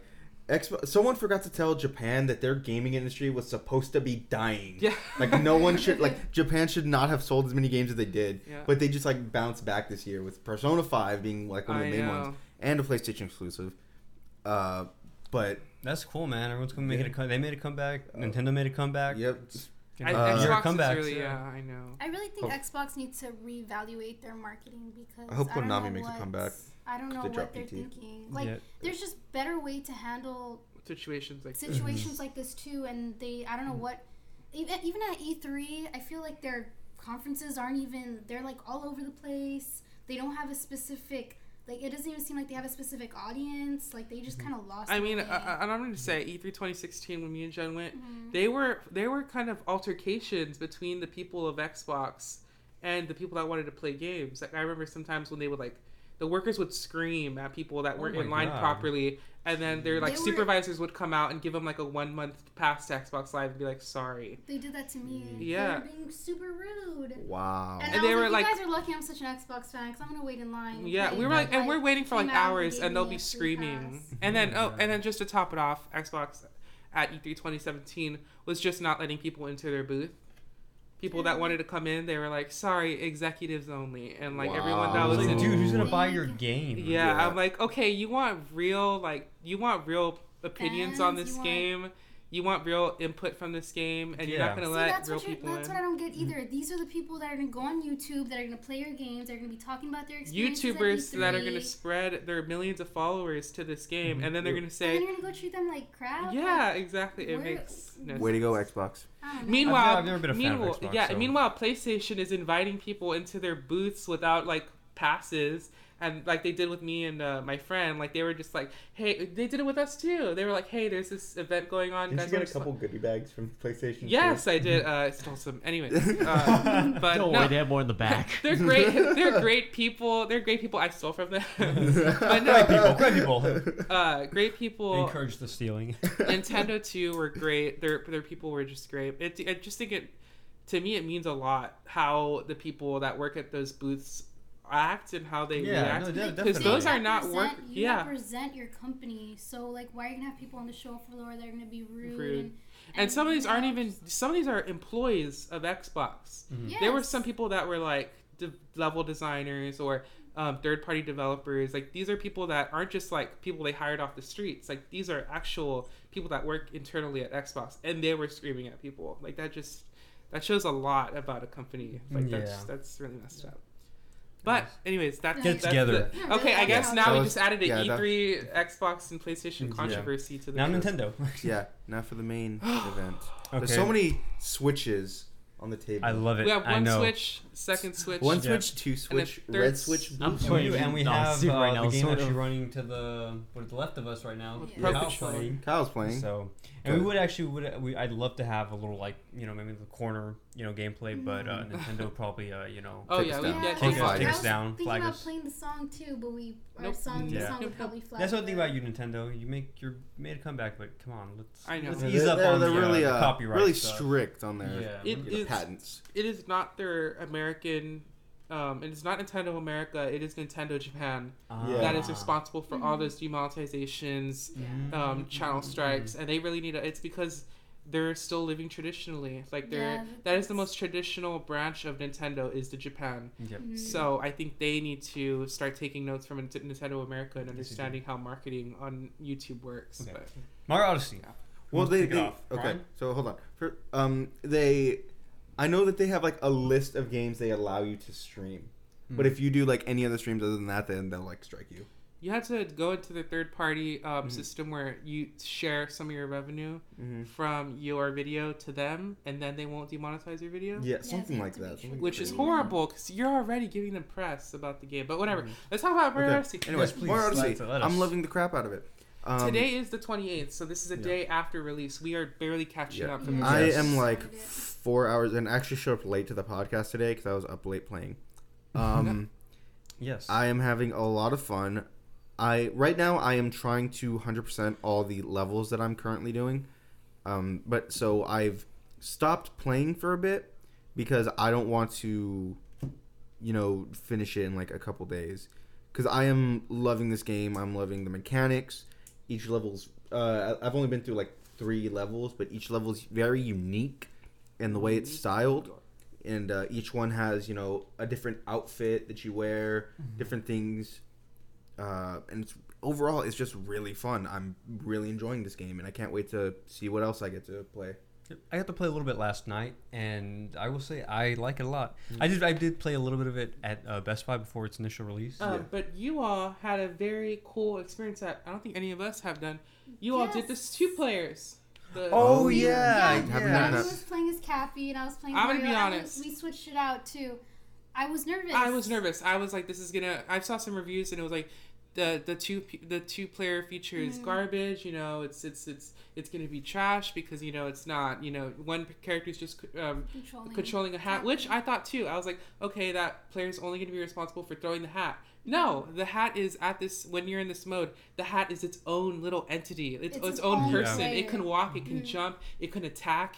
Expo- someone forgot to tell Japan that their gaming industry was supposed to be dying. yeah Like no one should like Japan should not have sold as many games as they did, Yeah. but they just like bounced back this year with Persona Five being like one of the I main know. ones and a PlayStation exclusive. Uh, but That's cool, man. Everyone's gonna make Yeah. it. A come- they made a comeback. Nintendo made a comeback. yep, You I, know, Uh, Xbox comebacks. is really yeah I know I really think Oh. Xbox needs to reevaluate their marketing because I hope don't Konami know makes a comeback. I don't know They what they're PT. thinking. Like, Yeah. there's just better way to handle situations like this. situations like this too, and they I don't Mm. know what even even at E3, I feel like their conferences aren't even they're like all over the place. They don't have a specific like it doesn't even seem like they have a specific audience. Like they just kind of lost. I mean. I, I- and I'm going to say E E3 2016 when me and Jen went, Mhm. they were they were kind of altercations between the people of Xbox and the people that wanted to play games. Like I remember sometimes when they would like the workers would scream at people that Oh weren't my in line God. properly, and then their like They were- supervisors would come out and give them like a one month pass to Xbox Live and be like, "Sorry." They did that to me. Yeah. They were being super rude. Wow. And, And they were like, like- you guys are lucky I'm such an Xbox fan because I'm gonna wait in line. Yeah, we were like, and we're waiting for like came and hours, and they'll be screaming. And then oh, and then just to top it off, Xbox at E E3 2017 was just not letting people into their booth. People that wanted to come in, they were like, "Sorry, executives only," and like everyone that was was like, in. dude, who's gonna buy your game? yeah, Yeah. I'm like, okay, you want real like you want real opinions on this you want- game. You want real input from this game, and you're not gonna See, let that's real what, you're, people that's in. what I don't get either. These are the people that are gonna go on YouTube, that are gonna play your games, that are gonna be talking about their experiences. at YouTubers that are gonna spread their millions of followers to this game, Mhm. and then they're gonna And say, then you're gonna go treat them like crap. "Yeah, Like, exactly." It makes no Way to go. Xbox. I don't know. Meanwhile, I've never been a fan of meanwhile, Xbox, yeah. so- Meanwhile, PlayStation is inviting people into their booths without like passes, and like they did with me and uh, my friend. Like they were just like, "Hey," they did it with us too. They were like, "Hey, there's this event going on." Did guys you get wanna a s- couple goodie bags from PlayStation? Yes, I did. Uh, I stole some. Anyways, uh, but Don't no, worry, they have more in the back. they're great. They're great people. They're great people. I stole from them. but no, Great people, great people. uh, great They people. encourage the stealing. Nintendo too were great. Their their people were just great. It, I just think it to me it means a lot how the people that work at those booths act and how they Yeah, react. Because definitely. those are not work. represent- You Yeah, represent your company, so like, why are you gonna have people on the show floor that are gonna be rude? Rude. And, and some of these aren't even. Some of these are employees of Xbox. Mhm. There were some people that were like de- level designers or um, third party developers. Like these are people that aren't just like people they hired off the streets. Like these are actual people that work internally at Xbox, and they were screaming at people. Like that just that shows a lot about a company. Like that's that's really messed up. But anyways, that, Get that's together. the- okay, I guess awesome. now That we was- just added a yeah, that- E3, Xbox, and PlayStation Yeah. controversy to the Now mix. Nintendo. Yeah, now for the main event. Okay. There's so many switches on the table. I love it. We have I one know. Switch, second Switch. One Yeah. Switch, two Switch, third red s- Switch, I'm blue playing- Switch. and we No, have Super uh, right now, the game sort actually of. running to the what is left of us right now. Yeah. Pro Kyle's Controller. playing. Kyle's playing. So, and we would actually would we I'd love to have a little like you know maybe the corner you know gameplay, but uh, Nintendo would probably uh, you know Oh Take yeah, us we down. yeah, I Take us- I take us was down, Thinking flag about us. playing the song too, but we our Nope. song the song Nope, would probably flag. That's one thing there. about you, Nintendo. You make your made a comeback, but come on, let's I know. let's Yeah, ease they're, up they're, on they're the, really, uh, the uh, copyright really stuff. strict on their Yeah. It the patents. it is not their American. Um, it is not Nintendo America. It is Nintendo Japan Ah. Yeah. that is responsible for all Mhm. those demonetizations, Mm. um, channel strikes, and they really need to. It's because they're still living traditionally. Like they're Yeah, that is the most traditional branch of Nintendo is the Japan. Yep. Mhm. So I think they need to start taking notes from Nintendo America and understanding how marketing on YouTube works. Okay. But Mario Odyssey. Well, Let's they, they off. okay. Brian? So hold on. For um, they, I know that they have like a list of games they allow you to stream. But Hmm. if you do like any other streams other than that, then they'll like strike you. you had to go into the third party um, Mhm. system where you share some of your revenue Mm-hmm. from your video to them, and then they won't demonetize your video. Yeah, they something have like that. something Which is horrible because you're already giving them press about the game. But whatever. Mhm. Let's talk about Mario Okay. Odyssey. Anyways, Yes, please. Mario Odyssey. Let- let us- I'm loving the crap out of it. Um, Today is the 28th, so this is a Yeah. day after release. We are barely catching Yeah. up from the I Yes. am like four hours and actually showed up late to the podcast today because I was up late playing. Um, Yes. I am having a lot of fun. I right now I am trying to 100% all the levels that I'm currently doing. Um, but so I've stopped playing for a bit because I don't want to you know finish it in like a couple days cuz I am loving this game. I'm loving the mechanics. Each level's uh I've only been through like 3 levels, but each level is very unique in the way it's styled. And uh, each one has you know a different outfit that you wear different things. Uh, and it's overall it's just really fun. I'm really enjoying this game and i can't wait to see what else i get to play I got to play a little bit last night, and I will say I like it a lot. Mm. I did I did play a little bit of it at uh, Best Buy before its initial release. Uh, Yeah. But you all had a very cool experience that I don't think any of us have done. You all did this two players. The, Oh, Oh, yeah, yeah. yeah. Haven't done Abby that. was playing as Cappy, and I was playing. I'm gonna Mario. be I was- honest. we switched it out too. I was nervous. I was nervous. I was like, this is gonna. I saw some reviews and it was like, the the two the two player feature is Mm. garbage. You know, it's it's it's it's gonna be trash because you know it's not. You know, one character is just um, Controlling. controlling a hat, which I thought too. I was like, okay, that player is only going to be responsible for throwing the hat. No, the hat is at this when you're in this mode. The hat is its own little entity. It's, It's its, own own person. It can walk. It can Mhm. jump. It can attack.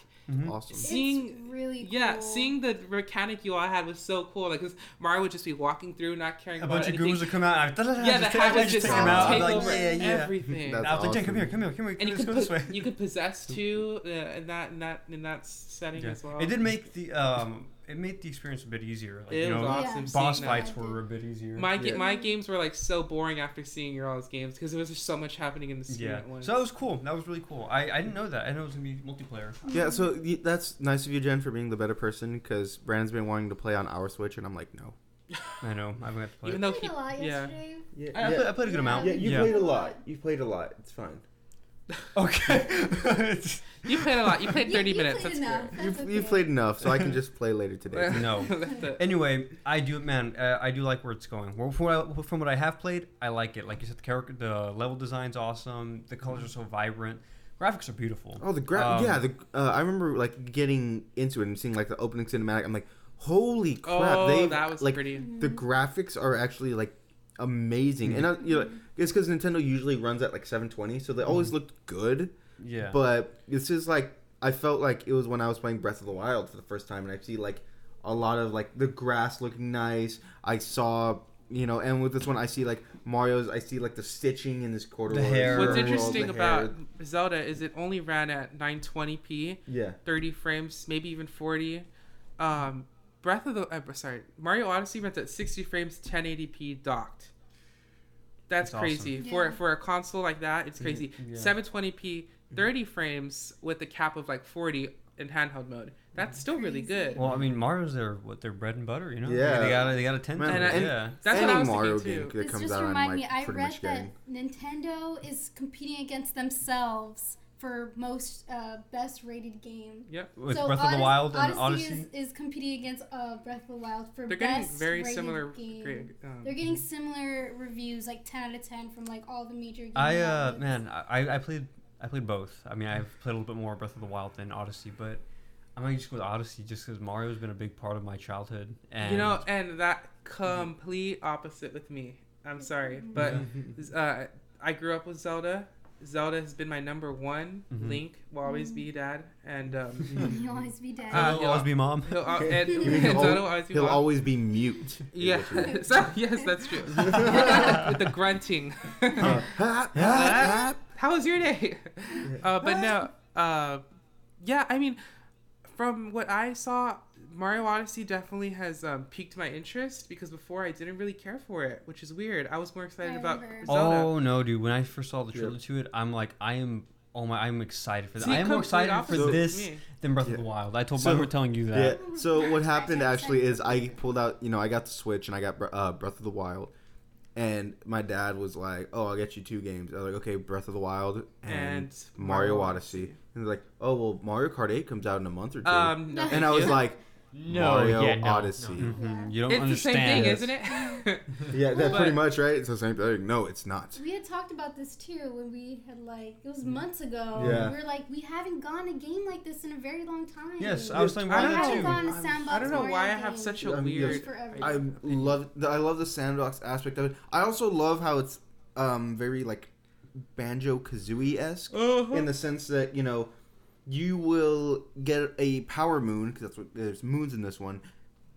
Awesome. It's Seeing- really Yeah, seeing the mechanic you all had was so cool. Like, 'cause Mario would just be walking through, not caring A about bunch of anything. goons would come out. And I, yeah, the hat would just take them out. take like, over yeah, yeah. everything. That's I was like, Jen, come here, come here, come here. and you could go this po- way. you could possess too uh, in that in that in that setting Yeah. as well. It did make the um, it made the experience a bit easier. Like, It you was know, awesome. Boss fights that. were a bit easier. My Yeah. my games were like so boring after seeing your all's games because there was just so much happening in the screen yeah, at once. so that was cool. That was really cool. I, I didn't know that. I know it was gonna be multiplayer. Yeah, so that's nice of you, Jen, for being the better person. Because Brandon's been wanting to play on our Switch, and I'm like, no. I know. I haven't got to play. Even though played he, a lot yeah, yesterday. Yeah, I, I, played, I played a good Yeah. amount. yeah, you yeah. played a lot. You played a lot. It's fine. Okay. you played a lot. You played thirty you minutes. played That's enough. fair. That's You've, okay. you've played enough, so I can just play later today. No. Anyway, I do, man. Uh, I do like where it's going. Well, from what, I, from what I have played, I like it. Like you said, the character, the level design's awesome. The colors are so vibrant. Graphics are beautiful. Oh, the gra- Um, yeah, the uh, I remember like getting into it and seeing like the opening cinematic. I'm like, holy crap! oh, they that was like pretty. the graphics are actually like amazing, and uh, you know, it's because Nintendo usually runs at like 720, so they always looked good. Yeah. But this is like I felt like it was when I was playing Breath of the Wild for the first time, and I see like a lot of like the grass looking nice. I saw you know, and with this one, I see like Mario's. I see like the stitching in this corridor. hair. What's interesting the about hair. Zelda is it only ran at 920p, yeah, 30 frames, maybe even 40. Um, Breath of the uh, sorry, Mario Odyssey runs at 60 frames, 1080p docked. That's, That's crazy awesome. for Yeah. for a console like that. It's crazy. Yeah. 720p, mm-hmm. 30 frames with a cap of like 40 in handheld mode. That's still really good. well, I mean, Mario's their what their bread and butter. You know. Yeah. They gotta they gotta tend to Man, it. and- yeah. That's any what I was Mario thinking game too. that This comes just out, I'm remind like me. I read much getting. that Nintendo is competing against themselves for most uh, best rated game. Yep. With so Breath of the Odyssey- Wild and Odyssey, Odyssey. Is, is competing against uh, Breath of the Wild for They're getting best very rated similar. game. Great, um, They're getting similar reviews, like ten out of ten from like all the major. Game I uh man, I I played I played both. I mean, I've played a little bit more Breath of the Wild than Odyssey, but I might just go with Odyssey just because Mario's been a big part of my childhood. And you know, and that complete opposite with me. I'm sorry, but uh, I grew up with Zelda. Zelda has been my number one. Mhm. Link will always be dad, and um, You'll always be dad. Uh, He'll always be mom. he'll, uh, and, and he'll, Zelda will always be he'll mom. always be mute. Yeah, what you mean. so, yes, that's true. With the grunting. How was your day? Uh, but no, uh, yeah, I mean, from what I saw, Mario Odyssey definitely has um, piqued my interest because before I didn't really care for it, which is weird. I was more excited I about remember. Zelda. Oh no, dude! When I first saw the Yeah. trailer to it, I'm like, I am. Oh my! I'm excited for this. See, I am more excited for opposite this me. than Breath Yeah. of the Wild. I told. So- I remember telling you Yeah. that. So what happened actually is I pulled out. You know, I got the Switch and I got uh, Breath of the Wild, and my dad was like, "Oh, I'll get you two games." I was like, "Okay, Breath of the Wild and, And Mario, Mario Odyssey." And they're like, "Oh, well, Mario Kart 8 comes out in a month or two. Um, no, and I was yeah. like, No, Mario yeah, no, Odyssey. no. Mhm. You don't it's the understand. same thing, isn't it? "Yeah, that's pretty much right." It's the same thing. No, it's not. We had talked about this too when we had like it was months ago. Yeah. We were like, we haven't gone a game like this in a very long time. Yes, I was telling I we don't Ryan know. haven't too. gone a I'm- sandbox I don't know Mario why I have such a Um, weird. yes. I love the, I love the sandbox aspect of it. I also love how it's um very like banjo kazooie esque Uh-huh. in the sense that you know you will get a power moon because that's what there's moons in this one,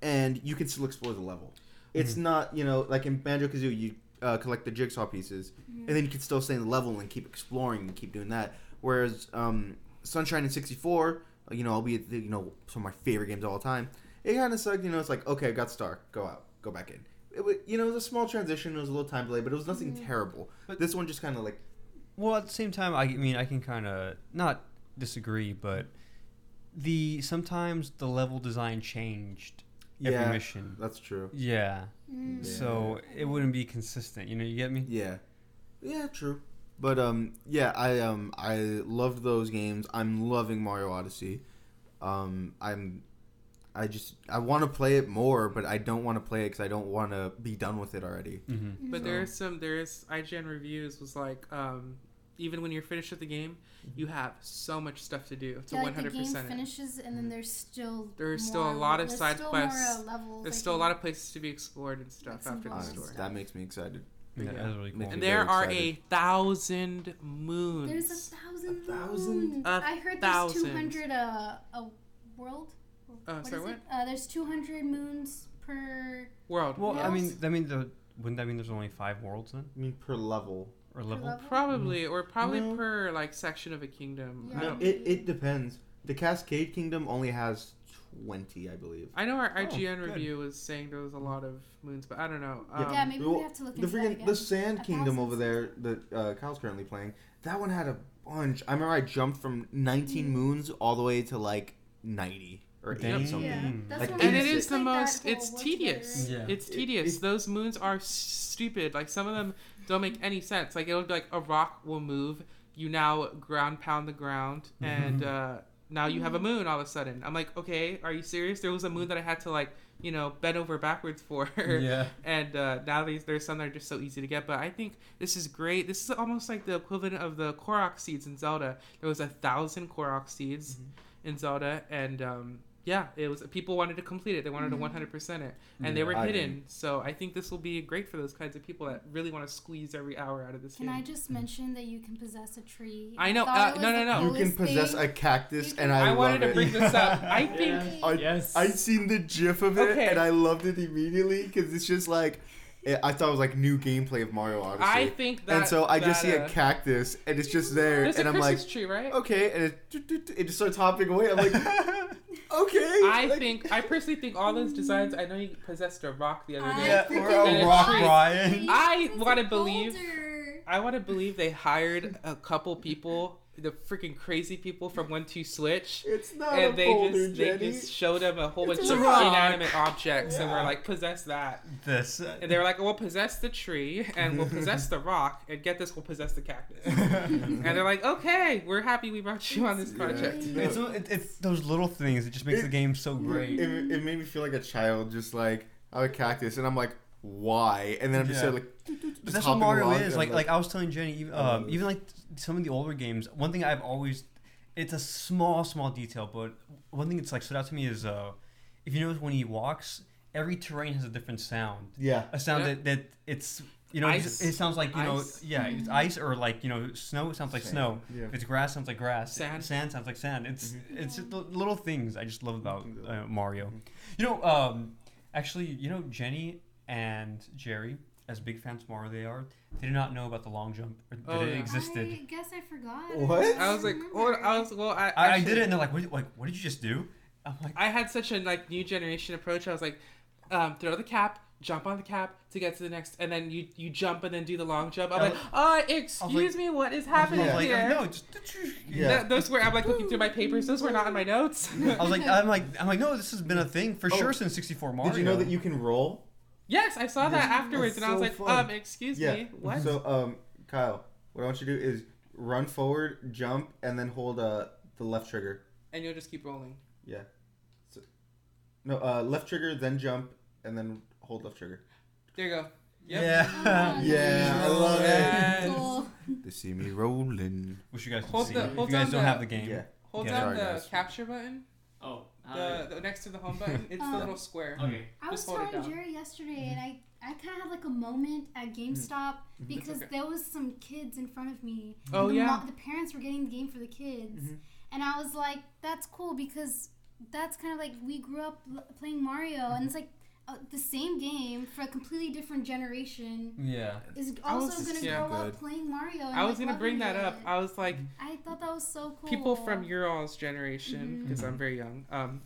and you can still explore the level. It's not you know like in banjo kazooie you uh, collect the jigsaw pieces and then you can still stay in the level and keep exploring and keep doing that. Whereas um, Sunshine in '64, you know, albeit the, you know some of my favorite games of all time, it kind of sucked. You know, it's like okay, I got star, go out, go back in. It was, you know, it was a small transition. It was a little time delay, but it was nothing terrible. But this one just kind of like Well, at the same time, I mean, I can kind of not disagree, but the sometimes the level design changed every yeah, mission. that's true. Yeah. Mm. So it wouldn't be consistent. You know, you get me? Yeah, yeah, true. But um, yeah, I um, I loved those games. I'm loving Mario Odyssey. Um, I'm I just I want to play it more, but I don't want to play it because I don't want to be done with it already. Mm-hmm. But So- there's some there's IGN reviews was like um, even when you're finished with the game, you have so much stuff to do to Yeah, like the 100 game percent it. finishes and then there's still There's still a more- lot of side still quests. More, uh, levels There's I still a lot of places to be explored and stuff Some after the story. stuff. That makes me excited. Yeah, Yeah. that's really cool. And there are excited. a thousand moons. There's a thousand. A thousand? moons. A I heard there's 200 uh, a world. Uh, What sorry, what? it? Uh, there's 200 moons per. World. Well, I mean, Worlds? I mean, the wouldn't that mean there's only five worlds then, I mean, per level. Or level? level? Probably, or probably No. per like section of a kingdom. I Yeah. No, don't. it, it depends. The Cascade Kingdom only has twenty, I believe. I know our Oh, IGN good. review was saying there was a lot of moons, but I don't know. Yeah. Um, yeah, maybe well, we have to look The into that freaking again. the Sand A Kingdom thousand over there that uh, Kyle's currently playing. That one had a bunch. I remember I jumped from 19 Mm. moons all the way to like 90 or 80 Dang. something. Yeah, Mm. that's Like, what and I it was is just the like most. It's tedious. Yeah. It's It- tedious. it- Those moons are stupid. Like some of them don't make any sense. Like it'll be like a rock will move. You now ground pound the ground, and uh, now you have a moon all of a sudden. I'm like, okay, are you serious? There was a moon that I had to like, you know, bend over backwards for. yeah. and uh, now these, there's some that are just so easy to get. But I think this is great. This is almost like the equivalent of the Korok seeds in Zelda. There was a thousand Korok seeds in Zelda, and um, yeah, it was people wanted to complete it. They wanted to 100 percent it, and they were I hidden. So I think this will be great for those kinds of people that really want to squeeze every hour out of this game. Can game. I just mention that you can possess a tree? I know, thought uh, no, no, no. You can possess thing. a cactus, You and can- I, I wanted to bring this up. I think Yeah. I, Yes. I seen the GIF of it, Okay. and I loved it immediately because it's just like I thought it was like new gameplay of Mario Odyssey. I think that. and so I just that, see uh, a cactus, and it's just there, There's and a I'm like, Christmas tree, right? okay, and it, it just starts hopping away. I'm like, okay. I like- think I personally think all those designs. I know you possessed a rock the other day. Yeah, or a love rock it. Brian. I wanna believe- I want to believe they hired a couple people, the freaking crazy people from One Two Switch, It's not and a they boulder, just they just showed them a whole It's bunch a of rock. inanimate objects and were Yeah. like, possess that. This. uh, And they were like, we'll possess the tree and we'll possess the rock and get this, we'll possess the cactus. and they're like, okay, we're happy we brought you on this project. Yeah. It's, it, it's those little things It just makes It- the game so great. It, it made me feel like a child, just like I have a cactus, and I'm like, why? And then I'm just Yeah. like, But just that's what Mario is. and Like, I'm like I was telling Jenny, even, um, Uh, even like some of the older games. One thing I've always, it's a small, small detail, but one thing that's like stood out to me is, uh, if you notice when he walks, every terrain has a different sound. yeah, A sound Yeah. that, that it's you know Ice. it sounds like you know yeah it's ice or like you know snow sounds like Sand. snow. Yeah. If it's grass sounds like grass. Sand. Sand sounds like sand. It's Mhm. it's just the little things I just love about Mhm. uh, Mario. Mhm. You know, um, actually, you know Jenny and Jerry, as big fans of Mario they are, they did not know about the long jump or that Oh, it yeah. existed. I guess I forgot. What? I was like, oh, I was well, I, I, I did it, and they're like, what, like, what did you just do? I'm like, I had such a like new generation approach. I was like, um, throw the cap, jump on the cap to get to the next, and then you you jump and then do the long jump. I'm I like, was- oh, excuse me, what is I happening was like, here? no, just. Yeah. That- those were I'm like looking through my papers. Those were not in my notes. I was like, I'm like, I'm like, no, this has been a thing for Oh, sure since 64 Mario. Did you know that you can roll? Yes, I saw that afterwards, that's and I was like, fun. um, excuse Yeah. me, what? So, um, Kyle, what I want you to do is run forward, jump, and then hold uh the left trigger. and you'll just keep rolling. Yeah. So, no, uh, left trigger, then jump, and then hold left trigger. There you go. Yep. Yeah. Yeah, I love it. Yes. Cool. They see me rolling. Wish you guys could Hold see. the- it. if you guys don't the- have the game. Yeah. Hold Yeah, down sorry, the guys. capture button. Oh. The, uh, the next to the home button. It's the Um, little square. okay. I was Just hold it telling down. Jerry yesterday, mm-hmm. and I, I kind of had like a moment at GameStop mm-hmm. Mm-hmm. because okay. there was some kids in front of me. and Oh, the yeah. the parents were getting the game for the kids, Mhm. and I was like, "That's cool," because that's kind of like we grew up l- playing Mario, and it's like uh, the same game for a completely different generation Yeah. is also gonna yeah. grow Good. up playing Mario. And, I was like, gonna bring that loving up. it. I was like, I thought that was so cool. people from your all's generation, because I'm very young. Um,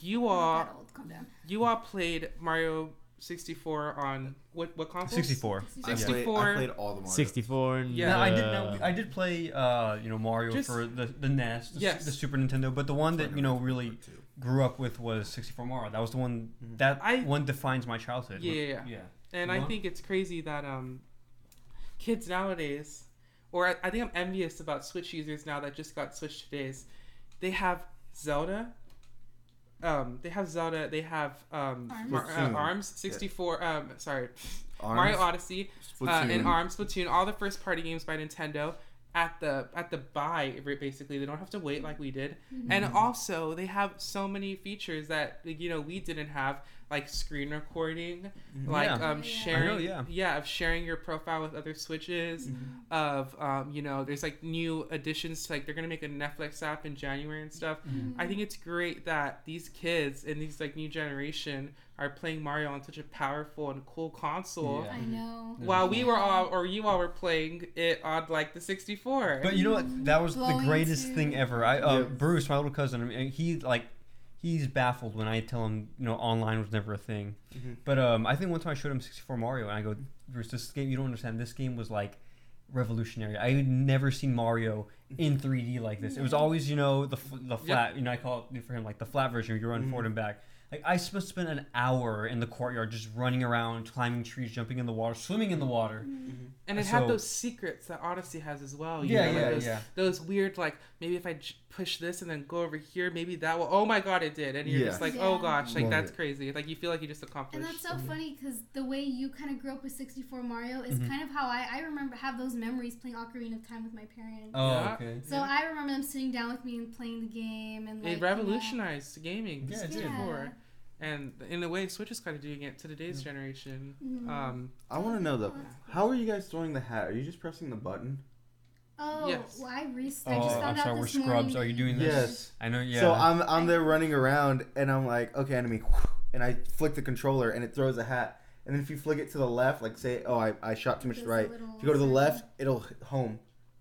you all, old. Calm down. you all played Mario 64 on what what console? 64. I played, 64. I played all the Mario. 64 and Yeah. No, I did. No, I did play. Uh, you know, Mario Just- for the the NES, the, Yes. the Super Nintendo. But the one that you know really grew up with was 64 Mario. That was the one Mhm. that I- one defines my childhood. Yeah, yeah, yeah. yeah. And I What? think it's crazy that um, kids nowadays, or I, I think I'm envious about Switch users now that just got Switch today's. They have Zelda, um, they have Zelda. They have um, Arms. Mar- uh, Arms sixty four. Um, sorry, Arms, Mario Odyssey uh, and Arms, Splatoon, all the first party games by Nintendo at the at the buy basically. They don't have to wait like we did, and mm-hmm. also they have so many features that you know we didn't have, like screen recording, like Yeah. um sharing, I know, yeah. of sharing your profile with other switches, of um you know there's like new additions to like they're gonna make a Netflix app in January and stuff. I think it's great that these kids and these like new generation are playing Mario on such a powerful and cool console. Yeah. I know. While we were all, or you all were playing it on like the 64. But you know what? That was the greatest too. thing ever. I uh, Yeah. Bruce, my little cousin. I mean, he like he's baffled when I tell him you know online was never a thing. Mhm. But um, I think one time I showed him 64 Mario, and I go, Bruce, this game you don't understand. This game was like revolutionary. I had never seen Mario in 3D like this. It was always you know the f- the flat. You know I call it for him like the flat version. You run Mhm. forward and back. Like I supposed to spend an hour in the courtyard just running around, climbing trees, jumping in the water, swimming in the water. Mm-hmm. Mm-hmm. and it had those secrets that Odyssey has as well. You Yeah, know, like yeah, those, yeah. Those weird, like, maybe if I j- push this and then go over here, maybe that will. Oh my god, it did. And you're Yeah. just like, oh gosh, like Love that's it. crazy. Like you feel like you just accomplished. And that's so mm-hmm. funny because the way you kind of grew up with 64 Mario is Mhm. kind of how I, I remember have those memories playing Ocarina of Time with my parents. Oh, Yeah. okay. so I remember them sitting down with me and playing the game and like it you know- revolutionized gaming. Yeah, it Yeah. did. before. And in a way, Switch is kind of doing it to today's generation. Mhm. Um, I want to know though, how are you guys throwing the hat? Are you just pressing the button? Oh, Yes. well, I, re- I just Oh, found I'm out sorry. We're this scrubs. Are you doing this? Yes. I know. Yeah. So I'm I'm there running around and I'm like, okay, enemy, and I flick the controller and it throws a hat. And then if you flick it to the left, like say, oh, I, I shot too much to the right. If you go to the left, it'll home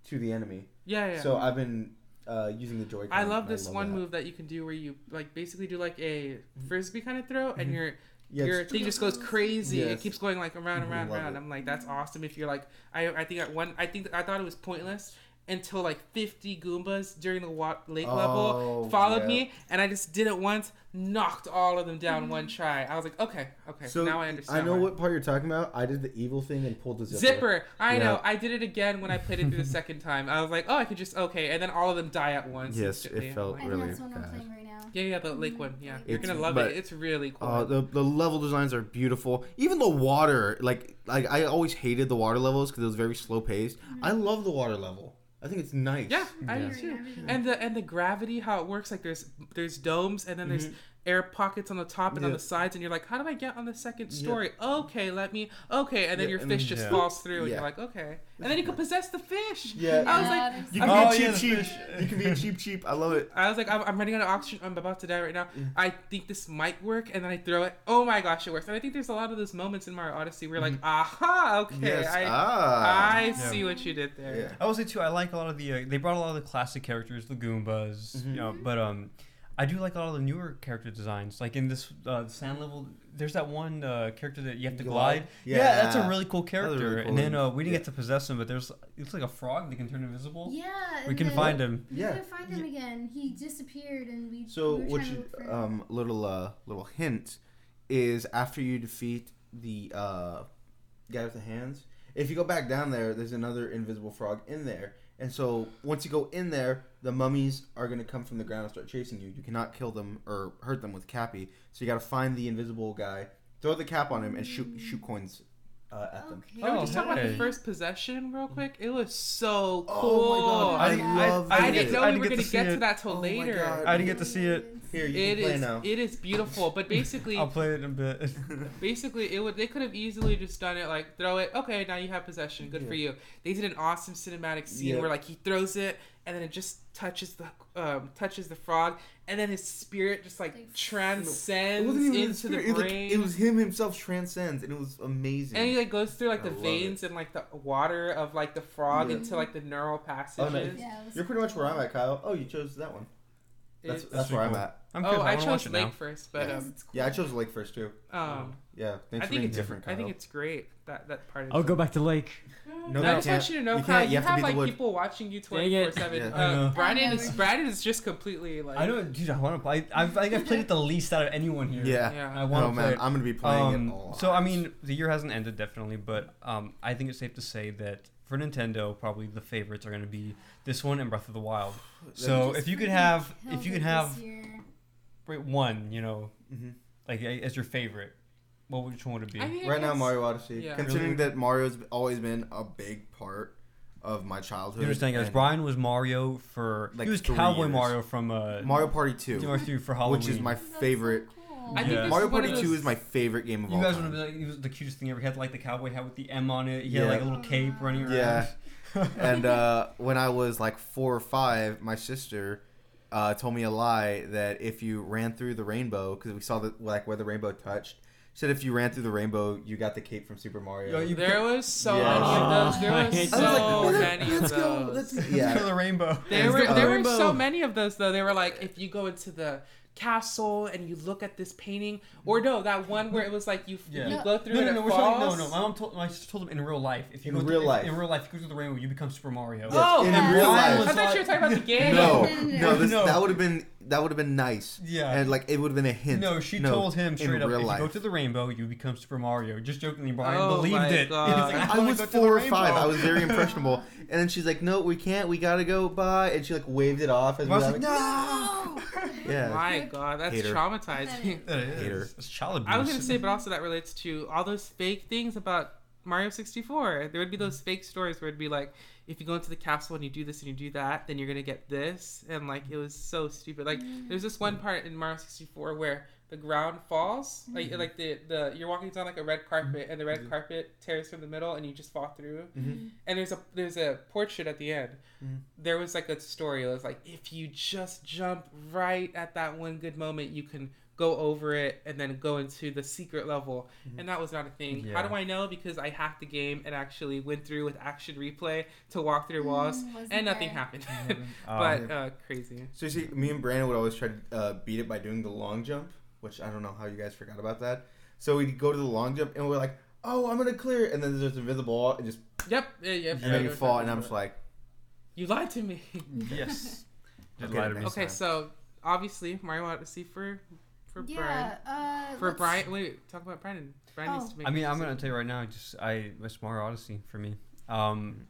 to the enemy. yeah, yeah. So I've been uh, using the Joy-Con. I love this one that. move that you can do where you like basically do like a frisbee kind of throw, and Mhm. your Yeah, your thing just goes crazy. It keeps going like around, Mhm, around, love around. it. I'm like, that's awesome. If you're like, I, I think at one, I think I thought it was pointless until like 50 Goombas during the wa- lake level Oh, followed yeah. me, and I just did it once, knocked all of them down one try. I was like, okay, okay, So now I understand. I know why. what part you're talking about. I did the evil thing and pulled the zipper. Zipper. I Yeah. know. I did it again when I played it through the second time. I was like, oh, I could just okay, and then all of them die at once. Yes, it instantly. I'm felt like, really that's what I'm playing right now. Yeah, yeah, the lake one. Yeah, you're gonna love but- it. It's really cool. Uh, the the level designs are beautiful. Even the water, like like I always hated the water levels because it was very slow paced. I love the water level. I think it's nice. yeah, I Yeah. do too. And the and the gravity, how it works, like there's there's domes and then there's mm-hmm. Air pockets on the top and on Mm-hmm. The sides, and you're like, how do I get on the second Yeah. story? Okay, let me. Okay, and then Yeah, your fish then- just Yeah. falls through, and you're like, okay, and then you can possess the fish. Yeah. I was like, You can Oh, be yeah, a Cheep Cheep. fish. You can be a Cheep Cheep. I love it. I was like, I'm, I'm running out of oxygen. I'm about to die right now. Yeah. I think this might work, and then I throw it. Oh my gosh, it works! And I think there's a lot of those moments in Mario Odyssey where, like, aha, okay, Mm-hmm. Yes. I, ah. I Yeah. see what you did there. Yeah. I will say too. I like a lot of the. Uh, they brought a lot of the classic characters, the Goombas, Mhm. you know. But um, I do like a lot of the newer character designs. Like in this uh, sand level, there's that one uh, character that you have to glide. Glide? Yeah. that's a really cool character. really And then uh, we didn't Yeah. get to possess him, but there's it's like a frog that can turn invisible. Yeah. We can then- find him. We Yeah. couldn't find him again. He disappeared, and we. So we were what trying to you look for him. um little uh little hint is after you defeat the uh guy with the hands, if you go back down there, there's another invisible frog in there. And so once you go in there, the mummies are gonna come from the ground and start chasing you. You cannot kill them or hurt them with Cappy. So you gotta find the invisible guy, throw the cap on him, and shoot shoot coins uh, at them. Okay. Can we Oh, just talk about the first possession real quick? It was so Oh cool. my god, I, I- love I it. didn't know I we didn't were get to gonna see get to that till Oh my later. God. I didn't get to see it. Here, you It can play is now. it is beautiful, but basically I'll play it in a bit. basically it would they could have easily just done it like throw it okay now you have possession good for you they did an awesome cinematic scene Yeah. where like he throws it and then it just touches the um, touches the frog and then his spirit just like Like, It transcends wasn't even into spirit. the It was, like, it was him himself transcends, and it was amazing. and he like goes through like the love veins and like the water of like the frog Yeah. into like the neural passages. Oh, nice. Yeah, You're pretty much where I'm at, Kyle. Oh, you chose that one. That's, It's- that's pretty where I'm at. I'm oh, curious, I chose Lake now. first, but Because um. Yeah, I chose Lake first too. um, Yeah, thanks I for think being it's different, Kyle. I think it's great that that part. Is I'll go back to Lake. No, I you just can't. want you to know, You Kyle, you, You have to have like wood. people watching you Dang twenty seven. Yeah. I know. Uh, Brandon is Brandon is just completely like. I know, dude. I want to play. I, I think I've played it the least out of anyone here. Yeah. Yeah. I want Oh to play man, it. I'm gonna be playing Um, it. A lot. so I mean, the year hasn't ended definitely, but um, I think it's safe to say that for Nintendo, probably the favorites are going to be this one and Breath of the Wild. So if you could have, if you could have, year. rate one, you know, hmm like as your favorite, what which one want to be? I think Right now, Mario Odyssey. Yeah. Considering Really? that Mario's always been a big part of my childhood. You understand, guys? and Brian was Mario for Like he was three Cowboy years. Mario from uh, Mario Party 2, Mario 3 for Halloween. which is my That's so favorite. cool. I think Yeah. Mario Party of 2 is my favorite game of all. You guys time. would be like, it was the cutest thing ever. He had like the cowboy hat with the M on it. He had like a little cape running around. Yeah. and uh, when I was like four or five, my sister uh, told me a lie that if you ran through the rainbow, because we saw the like where the rainbow touched, said if you ran through the rainbow, you got the cape from Super Mario. Yo, you- There was so Yeah. many of those. There was so. I was like, "Oh, many let's of go, those. let's- yeah. yeah. the rainbow. There were there were so many of those though. They were like if you go into the castle and you look at this painting, or no, that one where it was like you Yeah. you go through No, and no, it no, we're talking, no, falls. no. My mom told, my sister told him in real life. If you In go real through, life. in real life, if you go through the rainbow, you become Super Mario. Oh, in yeah. real life. I thought you were talking about the game. No, No, no, no, this, no. that would have been that would have been nice. Yeah. and like it would have been a hint. No, she told him in straight up, real if life. you go to the rainbow, you become Super Mario. Just jokingly, Brian Oh believed it. God. He like, I wanna was go to the four or five. rainbow. I was very impressionable. And then she's like, "No, we can't. We gotta go by." And she like waved it off. As I was we like, no! Yeah. My God, that's Hater. traumatizing. That is. Hater. It's child abuse. I was gonna say, but also that relates to all those fake things about Mario 64. There would be those fake stories where it'd be like, if you go into the castle and you do this and you do that, then you're gonna get this, and like it was so stupid. Like there's this one mm. part in Mario 64 where the ground falls, like mm. like the the you're walking down like a red carpet, and the red mm-hmm. carpet tears from the middle, and you just fall through. Mhm. And there's a there's a portrait at the end. Mm-hmm. There was like a story. It was like if you just jump right at that one good moment, you can go over it and then go into the secret level. And that was not a thing. How do I know? Because I hacked the game and actually went through with action replay to walk through walls, Mm, and nothing there. happened. Um, but uh, crazy. So you see, me and Brandon would always try to uh, beat it by doing the long jump, which I don't know how you guys forgot about that. So we'd go to the long jump and we're like, "Oh, I'm gonna clear," it. and then there's invisible wall, and just Yep. Yeah, yeah, and then you fall, and I'm just like, You lied to me. yes. Okay, lie to me. next okay, time. so obviously Mario Odyssey for for Brian. Yeah. Uh, For let's- Brian, wait, talk about Brandon. Brian needs Oh. to make. I a mean, I'm gonna tell you right now. Just I, it's Mario Odyssey for me. Um,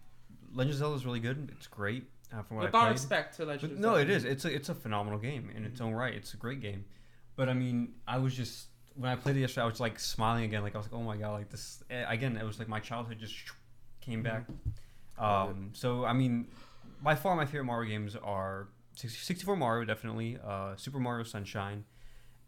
Legend of Zelda is really good. It's great uh, from what With I all played. respect to Legend But of no, it is. It's a it's a phenomenal game in its own right. It's a great game. But I mean, I was just when I played it yesterday, I was like smiling again. Like I was like, oh my god, like this eh, again. It was like my childhood just came back. Um, so I mean, by far my favorite Mario games are 64 Mario definitely, uh, Super Mario Sunshine,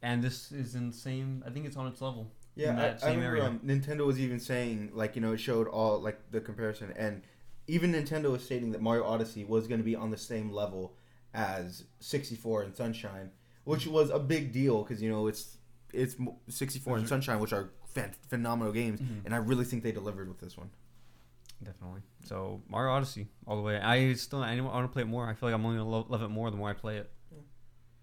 and this is in the same. I think it's on its level. Yeah, in I, that I same remember area. um, Nintendo was even saying like you know it showed all like the comparison, and even Nintendo was stating that Mario Odyssey was going to be on the same level as 64 and Sunshine, which was a big deal because you know it's it's mo- 64 and Sunshine, which are fan- phenomenal games, Mhm. and I really think they delivered with this one. Definitely. So Mario Odyssey all the way. I still I want to play it more. I feel like I'm only gonna lo- love it more the more I play it.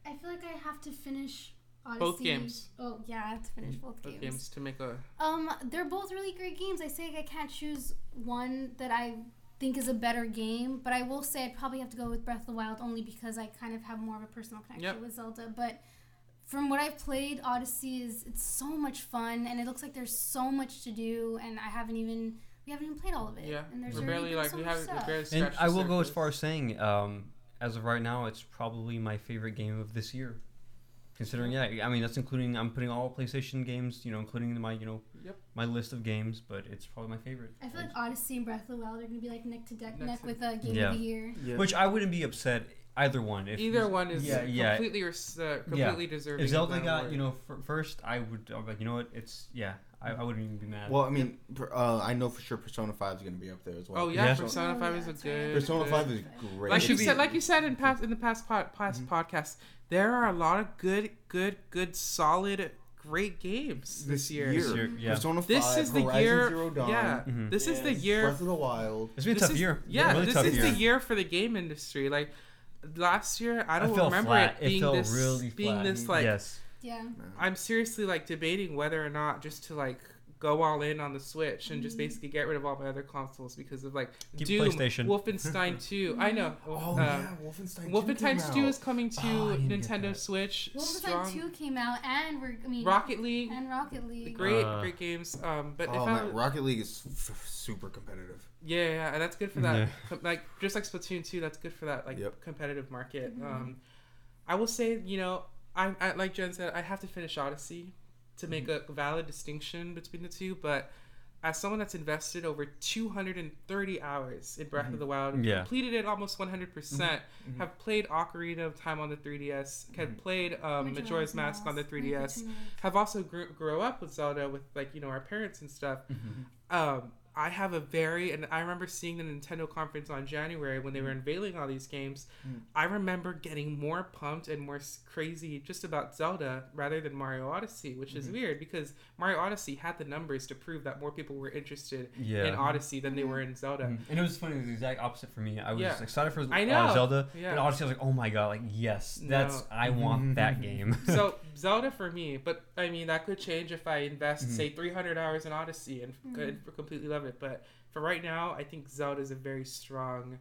I feel like I have to finish Odyssey. Both games. Oh yeah, I have to finish both, Both games. games to make a. Um, they're both really great games. I say I can't choose one that I think is a better game, but I will say I'd probably have to go with Breath of the Wild only because I kind of have more of a personal connection Yep. with Zelda. But from what I've played, Odyssey is it's so much fun, and it looks like there's so much to do, and I haven't even we haven't even played all of it. Yeah, and there's we're barely like so we much haven't we stuff. barely And I the will go as far as saying, um, as of right now, it's probably my favorite game of this year. Considering, yeah, I mean that's including I'm putting all PlayStation games, you know, including my you know Yep. my list of games, but it's probably my favorite. I feel like Odyssey and Breath of the Wild are gonna be like neck to neck, Neck neck to- with a game Yeah. of the year. Yeah. Which I wouldn't be upset either one. If Either one is yeah, yeah. completely res- uh, completely deserving. If of Zelda that got you know f- first, I would I'd be like you know what it's yeah I, I wouldn't even be mad. Well, I mean, per- uh, I know for sure Persona 5 is going to be up there as well. Oh yeah, Yeah. Persona Oh, Five yeah, is a that's right. good. Persona good- 5 is great. Like It you should said, like you said in past in the past pod, past Mm-hmm. podcasts, there are a lot of good, good, good, solid, great games this, year. This year, yeah. Persona 5, This is the Horizon year. Zero Dawn, Yeah, Mhm. this is the Yes. year. Breath of the Wild. it's been a this tough is- year. Yeah, really this tough is year. the year for the game industry. Like last year, I I don't felt remember flat. it being felt this really being flat. this like. yes. Yeah. I'm seriously like debating whether or not just to like go all in on the Switch and just basically get rid of all my other consoles because of like Keep Doom, PlayStation. Wolfenstein 2. I know. Oh, um, yeah, Wolfenstein 2 Wolfenstein 2 is coming to Oh, I didn't get Nintendo. Switch. Wolfenstein Strong. 2 came out, and we're I mean Rocket League. and Rocket League. Great, Uh, great games. Um, but if Oh, I man, was, Rocket League is f- super competitive. yeah, yeah, and that's good for that. Yeah. Like just like Splatoon 2, that's good for that like Yep. competitive market. Um, I will say, you know, I, I like Jen said, I have to finish Odyssey to make mm-hmm. a valid distinction between the two. But as someone that's invested over 230 hours in Breath of mm-hmm. the Wild, Yeah. completed it almost 100%, percent mm-hmm. have played Ocarina of Time on the 3DS, have played um, Majora's Mask on the 3DS, have also grew, grow up with Zelda with like you know our parents and stuff. Um, I have a very and I remember seeing the Nintendo conference on January when they were unveiling all these games. I remember getting more pumped and more crazy just about Zelda rather than Mario Odyssey, which is weird because Mario Odyssey had the numbers to prove that more people were interested Yeah. in Odyssey than they were in Zelda. Mhm. And it was funny. It was the exact opposite for me. I was Yeah. excited for I uh, know. Zelda, Yeah. and Odyssey. I was like, oh my god, like yes, that's No. I want that game. so Zelda for me, but I mean that could change if I invest Mhm. say 300 hours in Odyssey and could completely love it. But for right now, I think Zelda is a very strong,